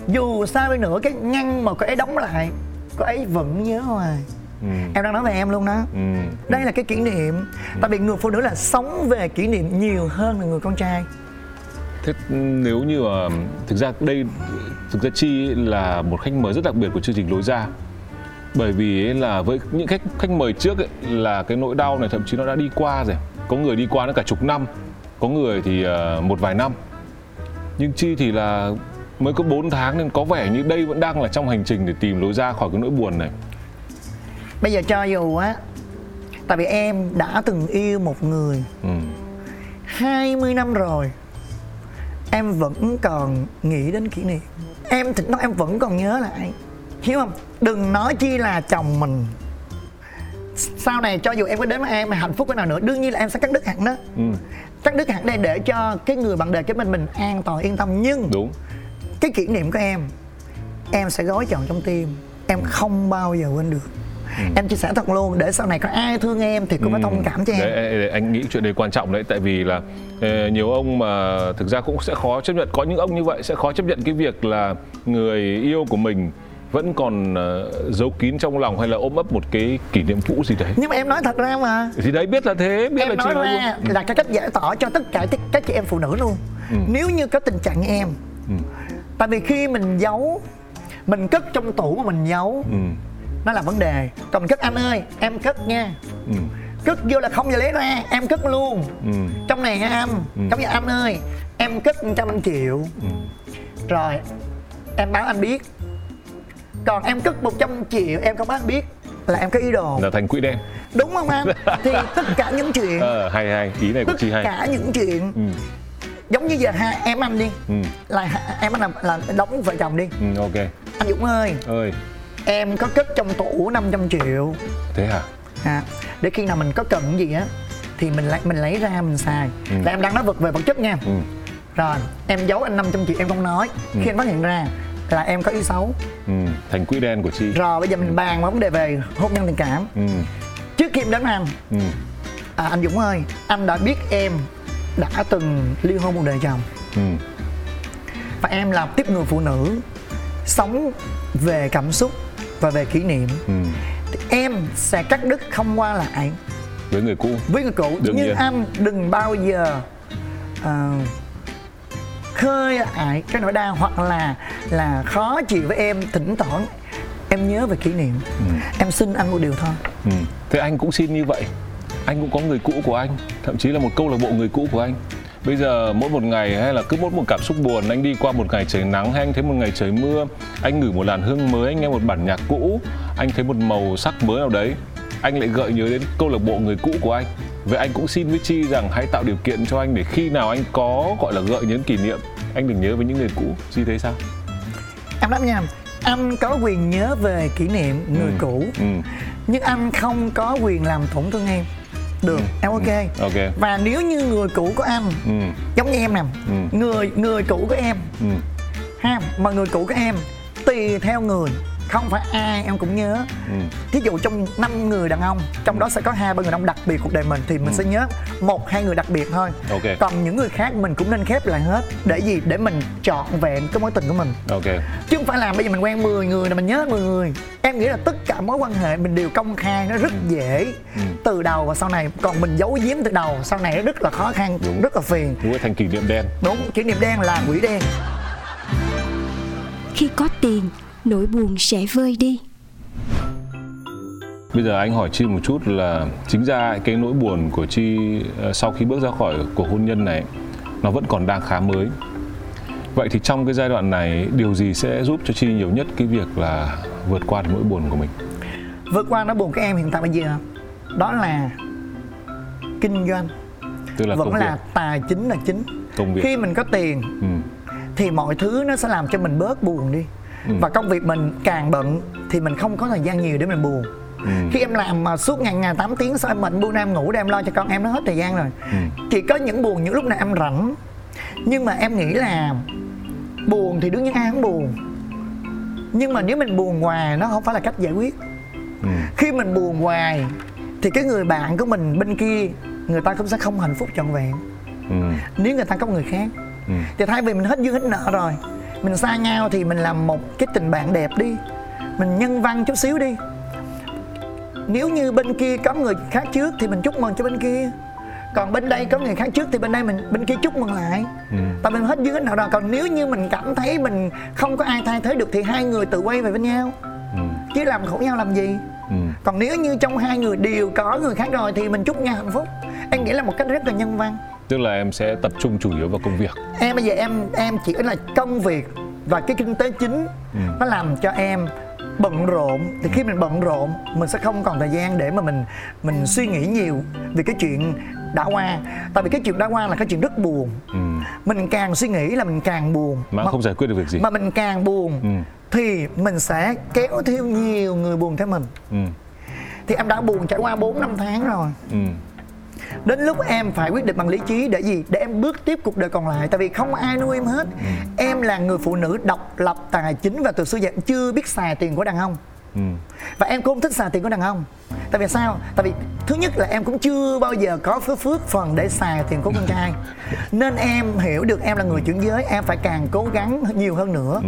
dù sao đi nữa cái ngăn mà cô ấy đóng lại cô ấy vẫn nhớ hoài.
Ừ.
em đang nói về em luôn đó.
Ừ.
đây là cái kỷ niệm. Tại vì người phụ nữ là sống về kỷ niệm nhiều hơn là người con trai.
Thế nếu như mà thực ra đây thực ra Chi là một khách mời rất đặc biệt của chương trình lối ra bởi vì ấy là với những khách khách mời trước ấy, là cái nỗi đau này thậm chí nó đã đi qua rồi. Có người đi qua nó cả chục năm có người thì ờ, một vài năm. Nhưng Chi thì là mới có 4 tháng nên có vẻ như đây vẫn đang là trong hành trình để tìm lối ra khỏi cái nỗi buồn này.
Bây giờ cho dù á tại vì em đã từng yêu một người
ừ.
20 năm rồi em vẫn còn nghĩ đến kỷ niệm. Em thỉnh thoảng em vẫn còn nhớ lại hiểu không? Đừng nói chi là chồng mình. Sau này cho dù em có đến với em mà hạnh phúc cái nào nữa đương nhiên là em sẽ cắt đứt hẳn đó.
Ừ.
cắt đứt hẳn đây để cho cái người bạn đời kế bên mình an toàn yên tâm. Nhưng
đúng.
cái kỷ niệm của em em sẽ gói chọn trong tim. Em không bao giờ quên được. Em chia sẻ thật luôn để sau này có ai thương em thì cũng phải thông cảm cho em.
Ừ. Đấy, đấy, anh nghĩ chuyện đấy quan trọng đấy tại vì là ờ, nhiều ông mà thực ra cũng sẽ khó chấp nhận có những ông như vậy sẽ khó chấp nhận cái việc là người yêu của mình vẫn còn ờ, giấu kín trong lòng hay là ôm ấp một cái kỷ niệm cũ gì đấy?
Nhưng mà em nói thật ra mà.
Thì đấy biết là thế biết
em
là
nói ra
luôn.
là cái cách giải tỏa cho tất cả các- chị em phụ nữ luôn. Nếu như có tình trạng như em tại vì khi mình giấu mình cất trong tủ mà mình giấu
ừ.
nó là vấn đề. Còn cất anh ơi em cất nha.
Ừ.
cất vô là không giờ lấy ra em cất luôn.
Ừ.
trong này nha anh. Trong nhà anh ơi. Em cất 100 triệu.
Ừ.
rồi em báo anh biết còn em cất 100 triệu em không báo anh biết là em có ý đồ.
Là thành quỹ đen
đúng không anh thì tất cả những chuyện.
Ờ, hay hay. Ý này
tất
chị hay.
cả những chuyện.
Ừ.
giống như giờ hai em anh đi.
Ừ.
là ha- em anh là, là đóng vợ chồng đi.
Ừ, ok.
Anh Dũng ơi.
Ơi.
Em có cất trong tủ 500 triệu.
Thế hả?
À, để khi nào mình có cần gì á thì mình lấy mình lấy ra mình xài. Là em đang nói vật về vật chất nha.
Ừ.
rồi em giấu anh 500 triệu em không nói. Khi anh phát hiện ra là em có ý xấu
Ừ. thành quỹ đen của chị
rồi bây giờ mình bàn vấn đề về hôn nhân tình cảm
ừ.
trước khi em đến anh
Ừ.
à, anh Dũng ơi anh đã biết em đã từng ly hôn một đời chồng
Ừ.
và em là tiếp người phụ nữ sống về cảm xúc và về kỷ niệm
Ừ.
thì em sẽ cắt đứt không qua lại
với người cũ
với người cũ
Đương
nhưng
nhiên.
anh đừng bao giờ à, khơi lại cái nỗi đau hoặc là là khó chịu với em thỉnh thoảng em nhớ về kỷ niệm. Em xin anh một điều thôi.
Ừ. thế anh cũng xin như vậy. Anh cũng có người cũ của anh thậm chí là một câu lạc bộ người cũ của anh. Bây giờ mỗi một ngày hay là cứ mỗi một cảm xúc buồn anh đi qua một ngày trời nắng hay anh thấy một ngày trời mưa anh ngửi một làn hương mới anh nghe một bản nhạc cũ anh thấy một màu sắc mới nào đấy anh lại gợi nhớ đến câu lạc bộ người cũ của anh vậy anh cũng xin với chi rằng hãy tạo điều kiện cho anh để khi nào anh có gọi là gợi nhớ kỷ niệm anh đừng nhớ với những người cũ. Chi thấy sao?
Em đáp nha. Anh có quyền nhớ về kỷ niệm người
Ừ.
cũ
ừ.
nhưng anh không có quyền làm tổn thương em. Được em ok.
Ok.
Và nếu như người cũ của anh
ừ.
giống như em nè
Ừ.
người người cũ của em
ừ.
ha mà người cũ của em tùy theo người không phải ai em cũng nhớ.
Ừ.
Thí dụ trong năm người đàn ông trong đó sẽ có hai ba người đàn ông đặc biệt cuộc đời mình thì mình sẽ nhớ một hai người đặc biệt thôi.
Ok.
còn những người khác mình cũng nên khép lại hết. Để gì? Để mình trọn vẹn cái mối tình của mình.
Ok.
Chứ không phải là bây giờ mình quen 10 người là mình nhớ 10 người. Em nghĩ là tất cả mối quan hệ mình đều công khai nó rất dễ. Từ đầu và sau này còn mình giấu giếm từ đầu sau này nó rất là khó khăn
Đúng.
rất là phiền.
Đúng thành kỷ niệm đen.
Đúng kỷ niệm đen là quỷ đen.
Khi có tiền, nỗi buồn sẽ vơi đi.
Bây giờ anh hỏi Chi một chút là chính ra cái nỗi buồn của Chi ờ, sau khi bước ra khỏi cuộc hôn nhân này nó vẫn còn đang khá mới. Vậy thì trong cái giai đoạn này điều gì sẽ giúp cho Chi nhiều nhất cái việc là vượt qua được nỗi buồn của mình?
vượt qua nỗi buồn của em hiện tại bây giờ đó là kinh doanh
Tức là
vẫn
công
là
việc,
tài chính là chính
công việc.
khi mình có tiền
Ừ.
thì mọi thứ nó sẽ làm cho mình bớt buồn đi
Ừ.
và công việc mình càng bận thì mình không có thời gian nhiều để mình buồn
Ừ.
khi em làm mà suốt ngày ngày 8 tiếng sao em mệt buông em ngủ để em lo cho con em nó hết thời gian rồi
Ừ.
chỉ có những buồn những lúc nào em rảnh nhưng mà em nghĩ là buồn thì đương nhiên ai cũng buồn nhưng mà nếu mình buồn hoài nó không phải là cách giải quyết
Ừ.
khi mình buồn hoài thì cái người bạn của mình bên kia người ta cũng sẽ không hạnh phúc trọn vẹn
Ừ.
nếu người ta có người khác
Ừ.
thì thay vì mình hết dư hết nợ rồi mình xa nhau thì mình làm một cái tình bạn đẹp đi. Mình nhân văn chút xíu đi. Nếu như bên kia có người khác trước thì mình chúc mừng cho bên kia. Còn bên đây có người khác trước thì bên đây mình bên kia chúc mừng lại.
Ừ.
tại mình hết hết nợ rồi còn nếu như mình cảm thấy mình không có ai thay thế được thì hai người tự quay về bên nhau.
Ừ.
chứ làm khổ nhau làm gì?
Ừ.
còn nếu như trong hai người đều có người khác rồi thì mình chúc nhau hạnh phúc. Em nghĩ là một cách rất là nhân văn
Tức là em sẽ tập trung chủ yếu vào công việc.
em bây giờ em em chỉ là công việc và cái kinh tế chính
Ừ.
nó làm cho em bận rộn thì khi mình bận rộn mình sẽ không còn thời gian để mà mình mình suy nghĩ nhiều về cái chuyện đã qua tại vì cái chuyện đã qua là cái chuyện rất buồn
Ừ.
mình càng suy nghĩ là mình càng buồn
Mà không giải quyết được việc gì.
mà mình càng buồn
Ừ.
thì mình sẽ kéo theo nhiều người buồn theo mình
Ừ.
thì em đã buồn trải qua 4 năm tháng rồi
Ừ.
đến lúc em phải quyết định bằng lý trí để gì? Để em bước tiếp cuộc đời còn lại tại vì không ai nuôi em hết. Em là người phụ nữ độc lập tài chính và từ xưa em chưa biết xài tiền của đàn ông.
Ừ.
và em cũng không thích xài tiền của đàn ông. Tại vì sao? Tại vì thứ nhất là em cũng chưa bao giờ có phước phước phần để xài tiền của con trai. Nên em hiểu được em là người chuyển giới em phải càng cố gắng nhiều hơn nữa.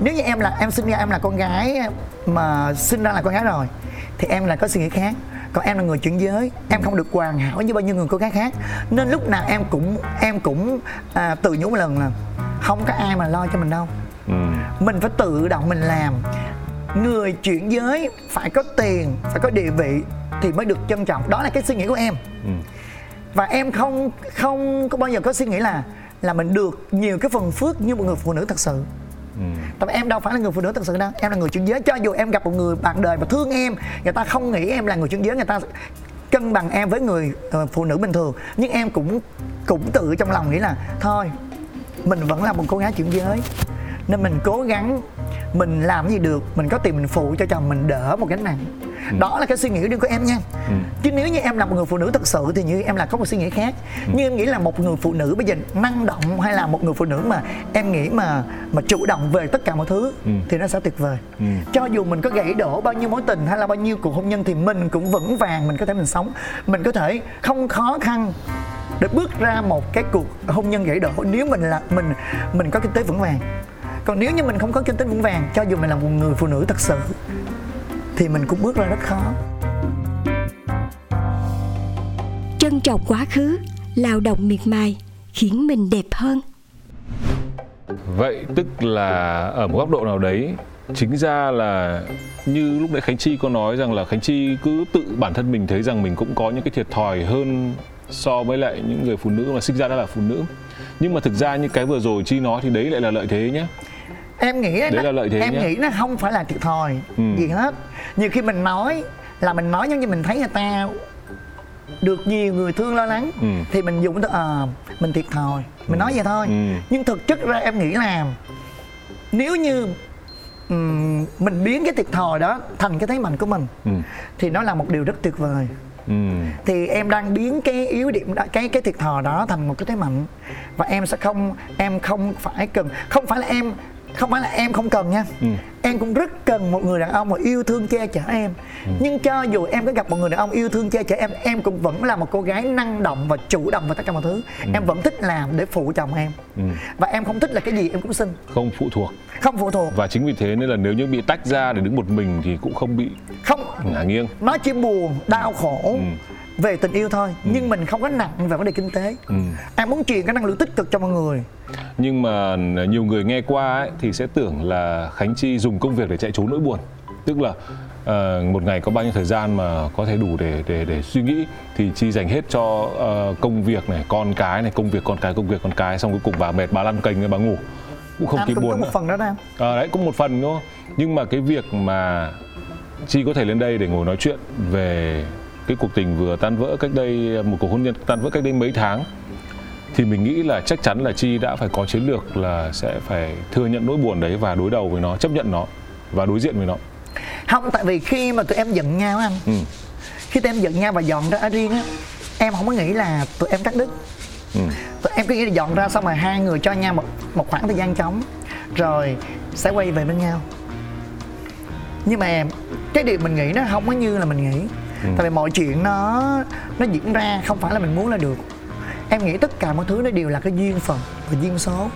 Nếu như em là em sinh ra em là con gái mà sinh ra là con gái rồi thì em là có suy nghĩ khác còn em là người chuyển giới em không được hoàn hảo như bao nhiêu người cô gái khác. Nên lúc nào em cũng em cũng à, tự nhủ một lần là không có ai mà lo cho mình đâu.
Ừ.
mình phải tự động mình làm. Người chuyển giới phải có tiền phải có địa vị thì mới được trân trọng. Đó là cái suy nghĩ của em.
Ừ.
và em không không có bao giờ có suy nghĩ là là mình được nhiều cái phần phước như một người phụ nữ thật sự
Ừ.
tại vì em đâu phải là người phụ nữ thật sự đâu. Em là người chuyển giới. Cho dù em gặp một người bạn đời mà thương em người ta không nghĩ em là người chuyển giới người ta cân bằng em với người uh, phụ nữ bình thường. Nhưng em cũng cũng tự trong lòng nghĩ là thôi mình vẫn là một cô gái chuyển giới. Nên mình cố gắng mình làm gì được mình có tiền mình phụ cho chồng mình đỡ một gánh nặng đó là cái suy nghĩ riêng của em nha. Chứ nếu như em là một người phụ nữ thật sự thì như em là có một suy nghĩ khác. Nhưng em nghĩ là một người phụ nữ bây giờ năng động hay là một người phụ nữ mà em nghĩ mà mà chủ động về tất cả mọi thứ thì nó sẽ tuyệt vời. Cho dù mình có gãy đổ bao nhiêu mối tình hay là bao nhiêu cuộc hôn nhân thì mình cũng vững vàng mình có thể mình sống. Mình có thể không khó khăn để bước ra một cái cuộc hôn nhân gãy đổ nếu mình là mình mình có kinh tế vững vàng. Còn nếu như mình không có kinh tế vững vàng cho dù mình là một người phụ nữ thật sự thì mình cũng bước ra rất khó.
Trân trọng quá khứ lao động miệt mài khiến mình đẹp hơn.
Vậy tức là ở một góc độ nào đấy chính ra là như lúc nãy khánh chi có nói rằng là khánh chi cứ tự bản thân mình thấy rằng mình cũng có những cái thiệt thòi hơn so với lại những người phụ nữ mà sinh ra đã là phụ nữ. Nhưng mà thực ra như cái vừa rồi chi nói thì đấy lại là lợi thế nhé
em nghĩ
đấy
nó,
là lợi thế
em
nhá.
nghĩ nó không phải là thiệt thòi
Ừ.
gì hết nhiều khi mình nói là mình nói giống như mình thấy người ta được nhiều người thương lo lắng
Ừ.
thì mình dùng từ ờ mình thiệt thòi mình nói vậy thôi
Ừ.
nhưng thực chất ra em nghĩ là nếu như ừm, mình biến cái thiệt thòi đó thành cái thế mạnh của mình
Ừ.
thì nó là một điều rất tuyệt vời
Ừ.
thì em đang biến cái yếu điểm đó, cái cái thiệt thòi đó thành một cái thế mạnh và em sẽ không em không phải cần không phải là em không phải là em không cần nha.
Ừ.
em cũng rất cần một người đàn ông mà yêu thương che chở em.
Ừ.
nhưng cho dù em có gặp một người đàn ông yêu thương che chở em em cũng vẫn là một cô gái năng động và chủ động vào tất cả mọi thứ. Em vẫn thích làm để phụ chồng em.
Ừ.
và em không thích là cái gì em cũng xin
không phụ thuộc.
Không phụ thuộc.
Và chính vì thế nên là nếu như bị tách ra để đứng một mình thì cũng không bị
không.
ngả nghiêng.
Nó chỉ buồn đau khổ.
Ừ.
về tình yêu thôi nhưng mình không có nặng về vấn đề kinh tế.
Ừ.
em muốn truyền cái năng lượng tích cực cho mọi người.
Nhưng mà nhiều người nghe qua ấy, thì sẽ tưởng là khánh chi dùng công việc để chạy trốn nỗi buồn. Tức là ờ, một ngày có bao nhiêu thời gian mà có thể đủ để để để suy nghĩ thì chi dành hết cho ờ, công việc này con cái này công việc con cái công việc con cái xong cuối cùng bà mệt bà lăn kênh bà ngủ. Cũng không kịp
cũng có
buồn
một phần đó em.
Ờ, đấy cũng một phần đúng không? Nhưng mà cái việc mà chi có thể lên đây để ngồi nói chuyện về cái cuộc tình vừa tan vỡ cách đây một cuộc hôn nhân tan vỡ cách đây mấy tháng thì mình nghĩ là chắc chắn là chi đã phải có chiến lược là sẽ phải thừa nhận nỗi buồn đấy và đối đầu với nó chấp nhận nó và đối diện với nó
không tại vì khi mà tụi em giận nhau anh
ừ.
khi tụi em giận nhau và dọn ra riêng á em không có nghĩ là tụi em cắt đứt
Ừ.
tụi em cứ nghĩ là dọn ra xong rồi hai người cho nhau một một khoảng thời gian trống rồi sẽ quay về bên nhau nhưng mà cái điều mình nghĩ nó không có như là mình nghĩ
Ừ.
tại vì mọi chuyện nó nó diễn ra không phải là mình muốn là được. Em nghĩ tất cả mọi thứ nó đều là cái duyên phận và duyên số.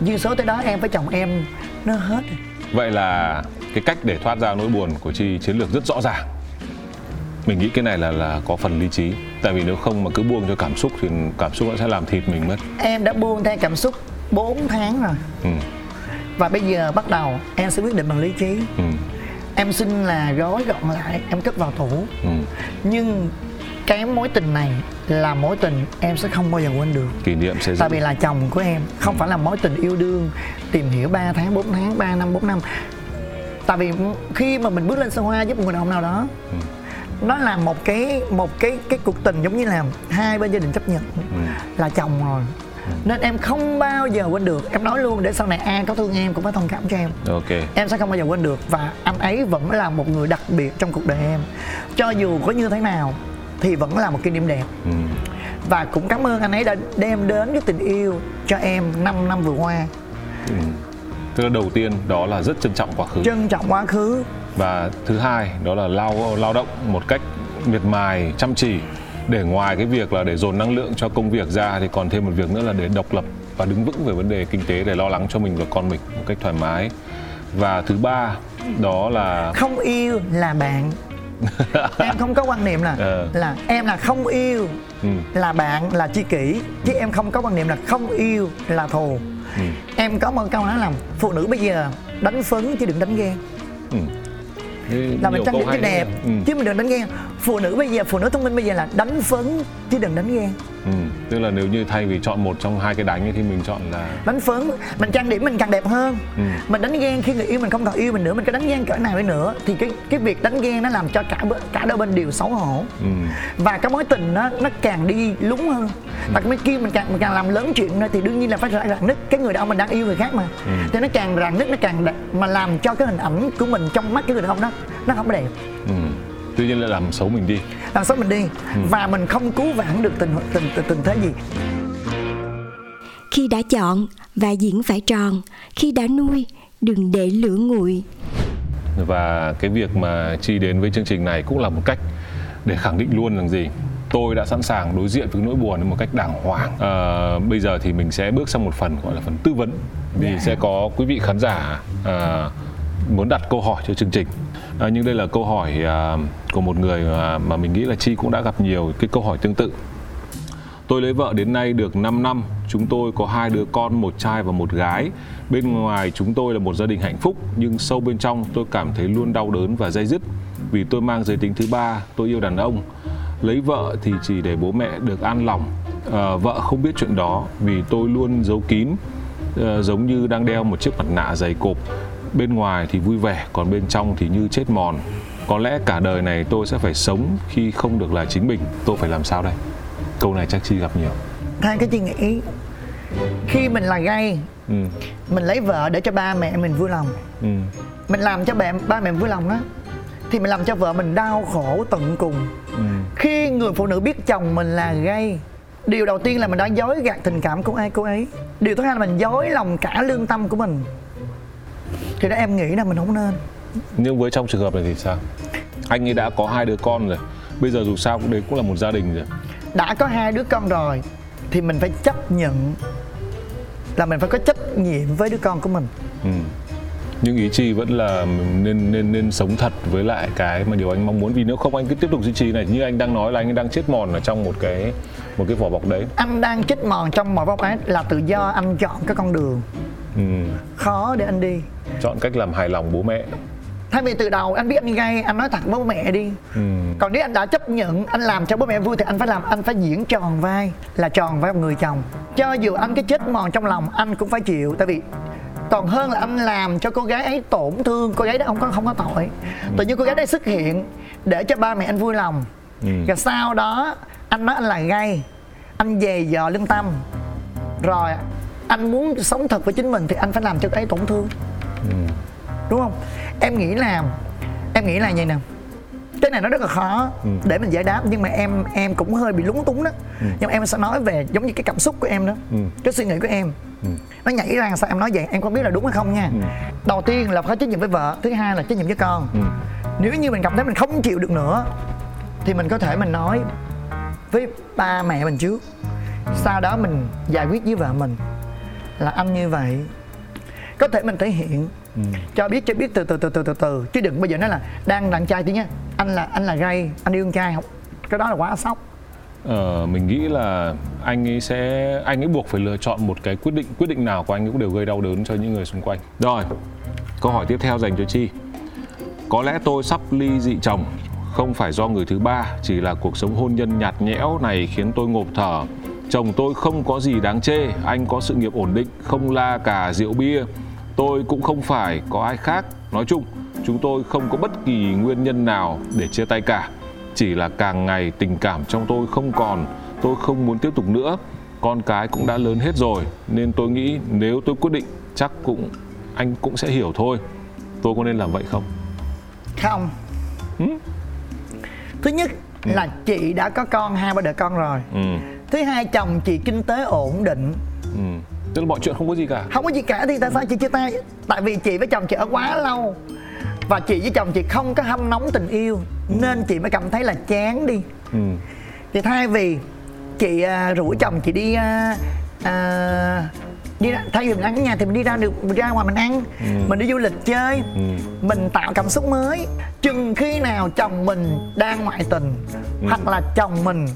Duyên số tới đó em với chồng em nó hết rồi.
Vậy là cái cách để thoát ra nỗi buồn của chi chiến lược rất rõ ràng. Mình nghĩ cái này là là có phần lý trí. Tại vì nếu không mà cứ buông cho cảm xúc thì cảm xúc nó sẽ làm thịt mình mất.
Em đã buông theo cảm xúc 4 tháng rồi.
Ừ.
và bây giờ bắt đầu em sẽ quyết định bằng lý trí.
Ừ.
em xin là gói gọn lại em cất vào tủ.
Ừ.
nhưng cái mối tình này là mối tình em sẽ không bao giờ quên được.
Kỷ niệm sẽ
tại vì là chồng của em không phải là mối tình yêu đương tìm hiểu 3 tháng 4 tháng 3 năm 4 năm. Tại vì khi mà mình bước lên xa hoa giúp một người đàn ông nào đó nó là một cái một cái cái cuộc tình giống như là hai bên gia đình chấp nhận là chồng rồi nên em không bao giờ quên được. Em nói luôn để sau này ai có thương em cũng phải thông cảm cho em.
Ok.
Em sẽ không bao giờ quên được. Và anh ấy vẫn là một người đặc biệt trong cuộc đời em. Cho dù có như thế nào thì vẫn là một kỷ niệm đẹp.
Ừ.
và cũng cảm ơn anh ấy đã đem đến cái tình yêu cho em 5 năm vừa qua.
Ừ. tức là đầu tiên đó là rất trân trọng quá khứ.
Trân trọng quá khứ.
Và thứ hai đó là lao lao động một cách miệt mài chăm chỉ để ngoài cái việc là để dồn năng lượng cho công việc ra thì còn thêm một việc nữa là để độc lập và đứng vững về vấn đề kinh tế để lo lắng cho mình và con mình một cách thoải mái. Và thứ ba đó là
không yêu là bạn. Em không có quan niệm là
Ờ.
là em là không yêu
ừ,
là bạn là tri kỷ chứ em không có quan niệm là không yêu là thù.
Ừ,
em có một câu nói là phụ nữ bây giờ đánh phấn chứ đừng đánh ghen.
Ừ. Thế
là mình trang điểm cho đẹp
ừ,
chứ mình đừng đánh ghen phụ nữ bây giờ phụ nữ thông minh bây giờ là đánh phấn chứ đừng đánh ghen
ừ. tức là nếu như thay vì chọn một trong hai cái đánh ấy thì mình chọn là
đánh phấn mình trang điểm mình càng đẹp hơn
Ừ.
mình đánh ghen khi người yêu mình không còn yêu mình nữa mình có đánh ghen cỡ nào đi nữa thì cái cái việc đánh ghen nó làm cho cả cả đôi bên đều xấu hổ
ừ,
và cái mối tình nó nó càng đi lúng hơn và cái kia mình càng mình càng làm lớn chuyện nữa thì đương nhiên là phải rạn nứt cái người đàn ông mình đang yêu người khác mà
Ừ.
thì nó càng rạn nứt nó càng đ- mà làm cho cái hình ảnh của mình trong mắt cái người đàn ông đó nó không đẹp
ừ. Tuy nhiên lại làm xấu mình đi.
Làm sao mình đi.
Ừ.
và mình không cứu vãn được tình tình tình, tình thế gì.
Khi đã chọn và diễn phải tròn khi đã nuôi đừng để lửa nguội.
Và cái việc mà chi đến với chương trình này cũng là một cách để khẳng định luôn rằng gì? Tôi đã sẵn sàng đối diện với nỗi buồn một cách đàng hoàng. À, bây giờ thì mình sẽ bước sang một phần gọi là phần tư vấn. Vì sẽ có quý vị khán giả à, muốn đặt câu hỏi cho chương trình à, nhưng đây là câu hỏi à, của một người mà, mà mình nghĩ là chi cũng đã gặp nhiều cái câu hỏi tương tự Tôi lấy vợ đến nay được 5 năm, chúng tôi có hai đứa con, một trai và một gái. Bên ngoài chúng tôi là một gia đình hạnh phúc, nhưng sâu bên trong tôi cảm thấy luôn đau đớn và dây dứt vì tôi mang giới tính thứ ba, tôi yêu đàn ông. Lấy vợ thì chỉ để bố mẹ được an lòng. À, vợ không biết chuyện đó vì tôi luôn giấu kín, à, giống như đang đeo một chiếc mặt nạ dày cộp. Bên ngoài thì vui vẻ, còn bên trong thì như chết mòn. Có lẽ cả đời này tôi sẽ phải sống khi không được là chính mình. Tôi phải làm sao đây? câu này chắc chi gặp nhiều
thay cái suy nghĩ khi mình là gay ừ. mình lấy vợ để cho ba mẹ mình vui lòng ừ. mình làm cho ba, ba mẹ vui lòng đó thì mình làm cho vợ mình đau khổ tận cùng ừ. khi người phụ nữ biết chồng mình là gay điều đầu tiên là mình đã dối gạt tình cảm của ai cô ấy điều thứ hai là mình dối lòng cả lương tâm của mình thì đó em nghĩ là mình không nên.
Nhưng với trong trường hợp này thì sao? Anh ấy đã có hai đứa con rồi. Bây giờ dù sao cũng đấy cũng là một gia đình rồi.
Đã có hai đứa con rồi thì mình phải chấp nhận là mình phải có trách nhiệm với đứa con của mình. Ừ.
nhưng ý chi vẫn là nên nên nên sống thật với lại cái mà điều anh mong muốn. Vì nếu không anh cứ tiếp tục duy trì này như anh đang nói là anh đang chết mòn ở trong một cái một cái vỏ bọc đấy.
Anh đang chết mòn trong một vỏ bọc ấy là tự do anh chọn cái con đường. Ừ. khó để anh đi
chọn cách làm hài lòng bố mẹ.
Thay vì từ đầu anh biết anh gay anh nói thật với bố mẹ đi. Ừ. còn nếu anh đã chấp nhận anh làm cho bố mẹ vui thì anh phải làm anh phải diễn tròn vai là tròn vai người chồng. Cho dù anh cái chết mòn trong lòng anh cũng phải chịu. Tại vì còn hơn là anh làm cho cô gái ấy tổn thương cô gái đó không có không có tội. Ừ. tự nhiên cô gái đấy xuất hiện để cho ba mẹ anh vui lòng. Ừ. rồi sau đó anh nói anh là gay anh về dò lương tâm. Rồi anh muốn sống thật với chính mình thì anh phải làm cho cô ấy tổn thương ừ. đúng không em nghĩ là em nghĩ là vậy nè cái này nó rất là khó ừ. để mình giải đáp nhưng mà em em cũng hơi bị lúng túng đó ừ. nhưng mà em sẽ nói về giống như cái cảm xúc của em đó ừ. cái suy nghĩ của em ừ. nó nhảy ra sao em nói vậy em không biết là đúng hay không nha ừ. đầu tiên là phải trách nhiệm với vợ thứ hai là trách nhiệm với con ừ. nếu như mình cảm thấy mình không chịu được nữa thì mình có thể mình nói với ba mẹ mình trước sau đó mình giải quyết với vợ mình là anh như vậy có thể mình thể hiện ừ. cho biết cho biết từ từ từ từ từ từ chứ đừng bây giờ nói là đang đàn trai tí nhá anh là anh là gay anh yêu con trai không cái đó là quá sốc
Ờ, mình nghĩ là anh ấy sẽ anh ấy buộc phải lựa chọn một cái quyết định quyết định nào của anh ấy cũng đều gây đau đớn cho những người xung quanh. Rồi, câu hỏi tiếp theo dành cho Chi. Có lẽ tôi sắp ly dị chồng, không phải do người thứ ba, chỉ là cuộc sống hôn nhân nhạt nhẽo này khiến tôi ngộp thở. Chồng tôi không có gì đáng chê, anh có sự nghiệp ổn định, không la cả rượu bia, tôi cũng không phải có ai khác. Nói chung chúng tôi không có bất kỳ nguyên nhân nào để chia tay cả. Chỉ là càng ngày tình cảm trong tôi không còn tôi không muốn tiếp tục nữa. Con cái cũng đã lớn hết rồi nên tôi nghĩ nếu tôi quyết định chắc cũng anh cũng sẽ hiểu thôi. Tôi có nên làm vậy không?
Không. Ừ? thứ nhất ừ. là chị đã có con hai ba đứa con rồi. Ừ. thứ hai chồng chị kinh tế ổn định.
Ừ tức là mọi chuyện không có gì cả
không có gì cả thì tại sao chị chia tay tại vì chị với chồng chị ở quá lâu và chị với chồng chị không có hâm nóng tình yêu ừ. nên chị mới cảm thấy là chán đi ừ. thì thay vì chị uh, rủ chồng chị đi uh, uh, đi ra, thay vì mình ăn ở nhà thì mình đi ra được mình ra ngoài mình ăn ừ. mình đi du lịch chơi ừ. mình tạo cảm xúc mới chừng khi nào chồng mình đang ngoại tình ừ. hoặc là chồng mình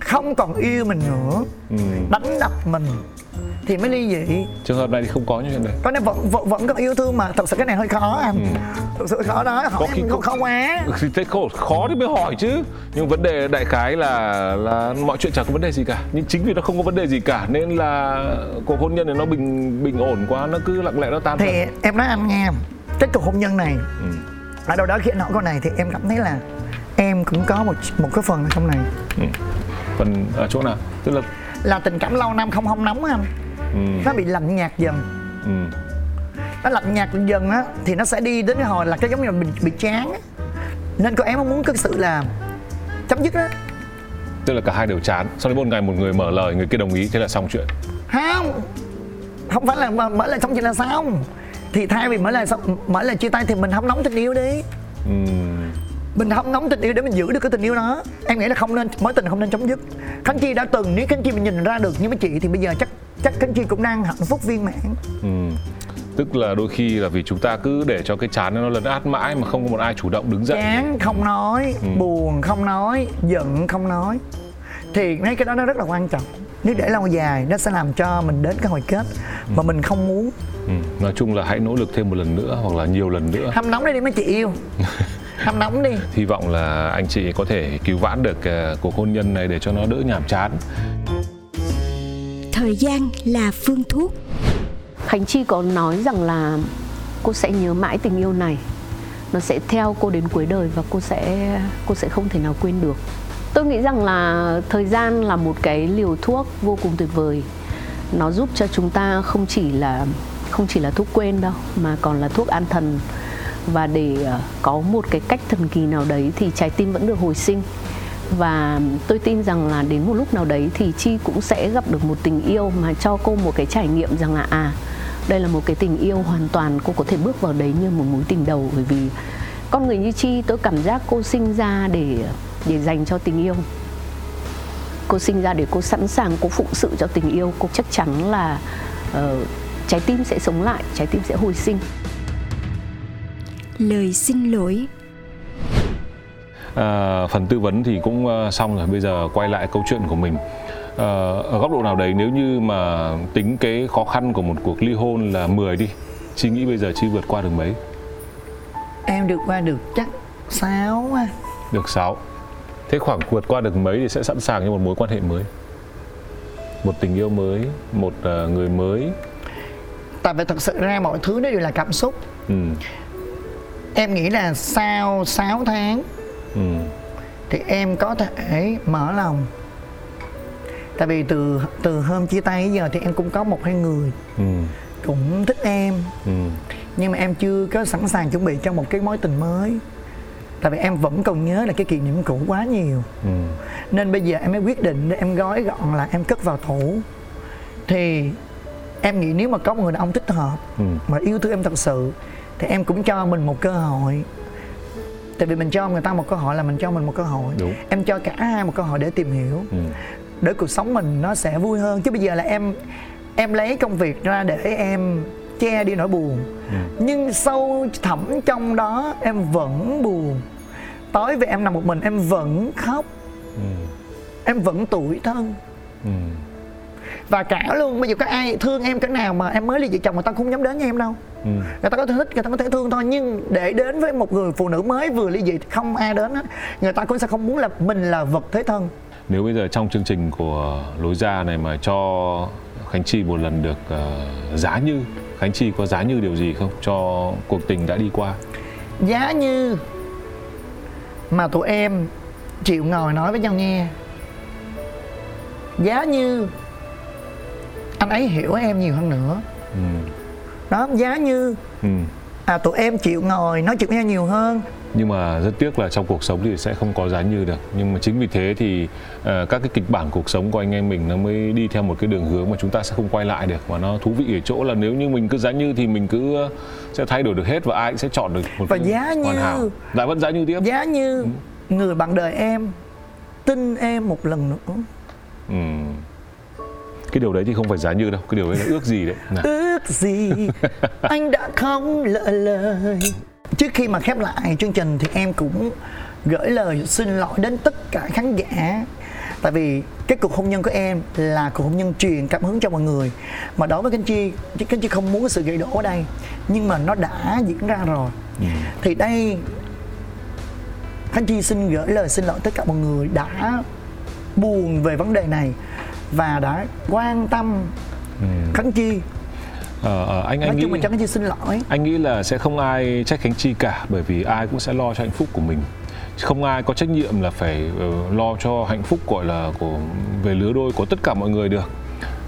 không còn yêu mình nữa ừ. đánh đập mình thì mới ly dị
trường hợp này thì không có như thế này.
Có nên vẫn vẫn vẫn có yêu thương mà. Thật sự cái này hơi khó anh ừ. thật sự khó đó. Hỏi có khi không khó quá.
Thì thế khó khó thì mới hỏi chứ. Nhưng vấn đề đại khái là là mọi chuyện chẳng có vấn đề gì cả. Nhưng chính vì nó không có vấn đề gì cả nên là cuộc hôn nhân này nó bình bình ổn quá nó cứ lặng lẽ nó tan
thì thật. em nói anh nghe cái cuộc hôn nhân này ừ. ở đâu đó khi hỏi câu này thì em cảm thấy là em cũng có một một cái phần trong này. Ừ.
phần ở chỗ nào? Tức là
là tình cảm lâu năm không hông nóng anh ừ. nó bị lạnh nhạt dần. Ừ. nó lạnh nhạt dần á thì nó sẽ đi đến cái hồi là cái giống như là bị, bị chán á. Nên cô em muốn có sự là chấm dứt đó
tức là cả hai đều chán. Sau đến một ngày một người mở lời người kia đồng ý thế là xong chuyện.
Không. Không phải là mở lời xong chuyện là xong. Thì thay vì mở lời xong mở lời chia tay thì mình không nóng tình yêu đi. Ừ. Mình không nóng tình yêu để mình giữ được cái tình yêu đó. Em nghĩ là không nên mối tình không nên chấm dứt. Khánh chi đã từng nếu khánh chi mình nhìn ra được như mấy chị thì bây giờ chắc chắc khánh chi cũng đang hạnh phúc viên mãn. Ừ.
tức là đôi khi là vì chúng ta cứ để cho cái chán nó lấn át mãi mà không có một ai chủ động đứng dậy.
Chán không nói
Ừ.
buồn không nói giận không nói. Thì mấy cái đó nó rất là quan trọng. Nếu để lâu dài nó sẽ làm cho mình đến cái hồi kết mà mình không muốn.
Ừ. nói chung là hãy nỗ lực thêm một lần nữa hoặc là nhiều lần nữa.
Hâm nóng đây đi mấy chị yêu. Hâm nóng đi.
Hy vọng là anh chị có thể cứu vãn được ờ, cuộc hôn nhân này để cho nó đỡ nhàm chán
Thời gian là phương thuốc.
Khánh Chi có nói rằng là cô sẽ nhớ mãi tình yêu này. Nó sẽ theo cô đến cuối đời và cô sẽ cô sẽ không thể nào quên được. Tôi nghĩ rằng là thời gian là một cái liều thuốc vô cùng tuyệt vời. Nó giúp cho chúng ta không chỉ là, không chỉ là thuốc quên đâu, mà còn là thuốc an thần. Và để ờ, có một cái cách thần kỳ nào đấy thì trái tim vẫn được hồi sinh và tôi tin rằng là đến một lúc nào đấy thì chi cũng sẽ gặp được một tình yêu mà cho cô một cái trải nghiệm rằng là à đây là một cái tình yêu hoàn toàn cô có thể bước vào đấy như một mối tình đầu. Bởi vì con người như chi tôi cảm giác cô sinh ra để để dành cho tình yêu. Cô sinh ra để cô sẵn sàng cô phụng sự cho tình yêu. Cô chắc chắn là uh, trái tim sẽ sống lại trái tim sẽ hồi sinh.
Lời xin lỗi
À, phần tư vấn thì cũng ờ, xong rồi bây giờ quay lại câu chuyện của mình. Ờ, ở góc độ nào đấy nếu như mà tính cái khó khăn của một cuộc ly hôn là 10 đi chị nghĩ bây giờ chị vượt qua được mấy?
Em được qua được chắc sáu á.
Được 6 thế khoảng vượt qua được mấy thì sẽ sẵn sàng cho một mối quan hệ mới? Một tình yêu mới một người mới?
Tại vì thật sự ra mọi thứ nó đều là cảm xúc.
Ừ,
em nghĩ là sau 6 tháng
ừ,
thì em có thể mở lòng. Tại vì từ từ hôm chia tay đến giờ thì em cũng có một hai người
ừ,
cũng thích em.
Ừ,
nhưng mà em chưa có sẵn sàng chuẩn bị cho một cái mối tình mới. Tại vì em vẫn còn nhớ là cái kỷ niệm cũ quá nhiều.
Ừ.
nên bây giờ em mới quyết định để em gói gọn là em cất vào tủ. Thì em nghĩ nếu mà có một người đàn ông thích hợp
Ừ.
mà yêu thương em thật sự thì em cũng cho mình một cơ hội tại vì mình cho người ta một cơ hội là mình cho mình một cơ hội.
Đúng.
em cho cả hai một cơ hội để tìm hiểu.
Ừ.
để cuộc sống mình nó sẽ vui hơn. Chứ bây giờ là em em lấy công việc ra để em che đi nỗi buồn. Nhưng sâu thẳm trong đó em vẫn buồn. Tối về em nằm một mình em vẫn khóc. Em vẫn tủi thân.
Ừ.
và cả luôn bây giờ có ai thương em cái nào mà em mới ly dị chồng người ta không dám đến với em đâu.
Ừ.
người ta có thể thích người ta có thể thương thôi nhưng để đến với một người phụ nữ mới vừa ly dị không ai đến hết người ta cũng sẽ không muốn là mình là vật thế thân.
Nếu bây giờ trong chương trình của lối ra này mà cho Khánh Chi một lần được ờ, giá như Khánh Chi có giá như điều gì không? Cho cuộc tình đã đi qua?
giá như mà tụi em chịu ngồi nói với nhau nghe. Giá như anh ấy hiểu em nhiều hơn nữa
Ừ.
đó giá như
Ừ.
à tụi em chịu ngồi nói chuyện với nhau nhiều hơn
Nhưng mà rất tiếc là trong cuộc sống thì sẽ không có giá như được. Nhưng mà chính vì thế thì ờ, các cái kịch bản cuộc sống của anh em mình nó mới đi theo một cái đường hướng mà chúng ta sẽ không quay lại được. Và nó thú vị ở chỗ là nếu như mình cứ giá như thì mình cứ ờ, sẽ thay đổi được hết và ai cũng sẽ chọn được một
Và
cái
giá
hoàn
như-
hảo. Lại vẫn giá như tiếp.
giá như người bạn đời em tin em một lần nữa
Ừ. Cái điều đấy thì không phải giá như đâu, cái điều đấy là ước gì đấy. Nào.
ước gì anh đã không lỡ lời. Trước khi mà khép lại chương trình thì em cũng gửi lời xin lỗi đến tất cả khán giả. Tại vì cái cuộc hôn nhân của em là cuộc hôn nhân truyền cảm hứng cho mọi người. Mà đối với Khánh Chi Khánh Chi không muốn cái sự gãy đổ ở đây nhưng mà nó đã diễn ra rồi. Thì đây Khánh Chi xin gửi lời xin lỗi tất cả mọi người đã buồn về vấn đề này và đã quan tâm Khánh Chi.
Ờ, ờ, anh anh
nói
nghĩ
chung là Khánh Chi xin lỗi.
anh nghĩ là sẽ không ai trách Khánh Chi cả bởi vì ai cũng sẽ lo cho hạnh phúc của mình. Không ai có trách nhiệm là phải ờ, lo cho hạnh phúc gọi là của về lứa đôi của tất cả mọi người được.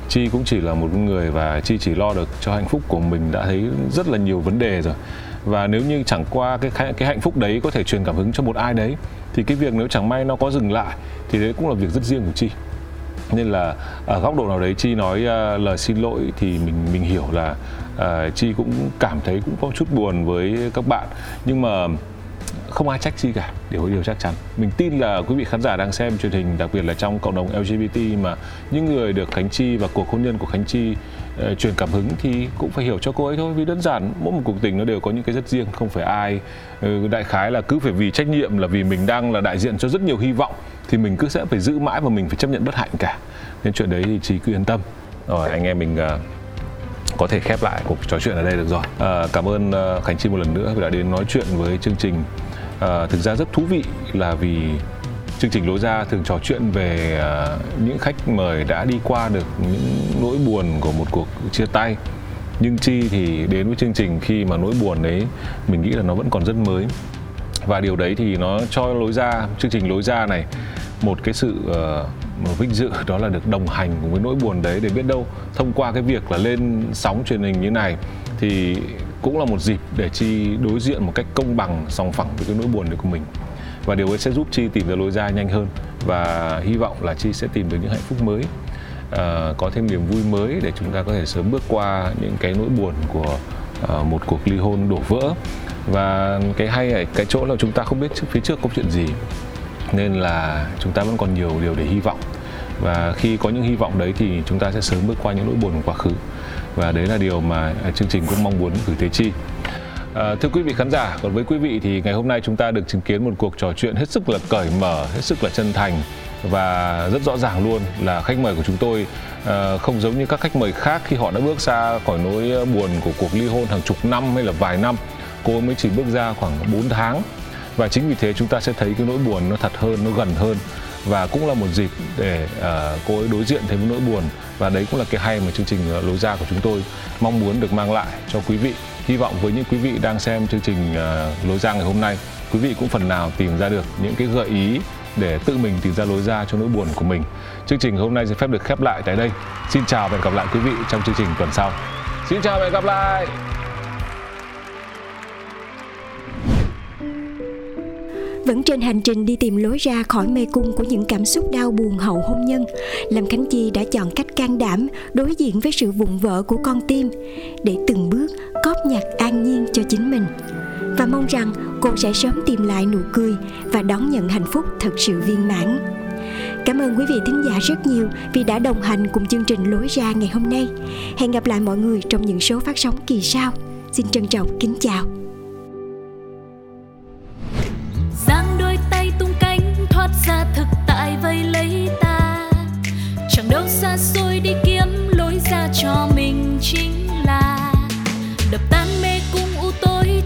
Chi cũng chỉ là một người và Chi chỉ lo được cho hạnh phúc của mình đã thấy rất là nhiều vấn đề rồi. Và nếu như chẳng qua cái cái hạnh phúc đấy có thể truyền cảm hứng cho một ai đấy thì cái việc nếu chẳng may nó có dừng lại thì đấy cũng là việc rất riêng của Chi nên là ở góc độ nào đấy chi nói uh, lời xin lỗi thì mình mình hiểu là uh, chi cũng cảm thấy cũng có chút buồn với các bạn. Nhưng mà không ai trách chi cả điều điều chắc chắn. Mình tin là quý vị khán giả đang xem truyền hình đặc biệt là trong cộng đồng LGBT mà những người được Khánh Chi và cuộc hôn nhân của Khánh Chi truyền cảm hứng thì cũng phải hiểu cho cô ấy thôi. Vì đơn giản mỗi một cuộc tình nó đều có những cái rất riêng không phải ai. Uh, đại khái là cứ phải vì trách nhiệm là vì mình đang là đại diện cho rất nhiều hy vọng thì mình cứ sẽ phải giữ mãi và mình phải chấp nhận bất hạnh cả. Nên chuyện đấy thì trí cứ yên tâm. Rồi anh em mình uh, có thể khép lại cuộc trò chuyện ở đây được rồi. À, cảm ơn khánh chi một lần nữa vì đã đến nói chuyện với chương trình. À, thực ra rất thú vị là vì chương trình lối ra thường trò chuyện về ờ, những khách mời đã đi qua được những nỗi buồn của một cuộc chia tay. Nhưng chi thì đến với chương trình khi mà nỗi buồn đấy mình nghĩ là nó vẫn còn rất mới. Và điều đấy thì nó cho lối ra chương trình lối ra này một cái sự uh, vinh dự đó là được đồng hành cùng với nỗi buồn đấy để biết đâu thông qua cái việc là lên sóng truyền hình như này thì cũng là một dịp để chi đối diện một cách công bằng sòng phẳng với cái nỗi buồn đấy của mình và điều ấy sẽ giúp chi tìm ra lối ra nhanh hơn và hy vọng là chi sẽ tìm được những hạnh phúc mới uh, có thêm niềm vui mới để chúng ta có thể sớm bước qua những cái nỗi buồn của uh, một cuộc ly hôn đổ vỡ. Và cái hay ở cái chỗ là chúng ta không biết trước phía trước có chuyện gì nên là chúng ta vẫn còn nhiều điều để hy vọng. Và khi có những hy vọng đấy thì chúng ta sẽ sớm bước qua những nỗi buồn của quá khứ. Và đấy là điều mà à, chương trình cũng mong muốn gửi tới chi. À, thưa quý vị khán giả, còn với quý vị thì ngày hôm nay chúng ta được chứng kiến một cuộc trò chuyện hết sức là cởi mở, hết sức là chân thành và rất rõ ràng luôn là khách mời của chúng tôi à, không giống như các khách mời khác khi họ đã bước ra khỏi nỗi buồn của cuộc ly hôn hàng chục năm hay là vài năm. Cô mới chỉ bước ra khoảng 4 tháng và chính vì thế chúng ta sẽ thấy cái nỗi buồn nó thật hơn, nó gần hơn và cũng là một dịp để uh, cô ấy đối diện thêm với nỗi buồn và đấy cũng là cái hay mà chương trình lối ra của chúng tôi mong muốn được mang lại cho quý vị hy vọng với những quý vị đang xem chương trình ờ, lối ra ngày hôm nay, quý vị cũng phần nào tìm ra được những cái gợi ý để tự mình tìm ra lối ra cho nỗi buồn của mình. Chương trình hôm nay xin phép được khép lại tại đây. Xin chào và hẹn gặp lại quý vị trong chương trình tuần sau. Xin chào và hẹn gặp lại!
Vẫn trên hành trình đi tìm lối ra khỏi mê cung của những cảm xúc đau buồn hậu hôn nhân, lâm khánh chi đã chọn cách can đảm đối diện với sự vụn vỡ của con tim. Để từng bước khúc nhạc an nhiên cho chính mình và mong rằng cô sẽ sớm tìm lại nụ cười và đón nhận hạnh phúc thật sự viên mãn Cảm ơn quý vị thính giả rất nhiều vì đã đồng hành cùng chương trình Lối ra ngày hôm nay. Hẹn gặp lại mọi người trong những số phát sóng kỳ sau. Xin trân trọng kính chào.
Giang đôi tay tung cánh thoát ra thực tại vây lấy ta chẳng đâu xa xôi đi kiếm lối ra cho mình chính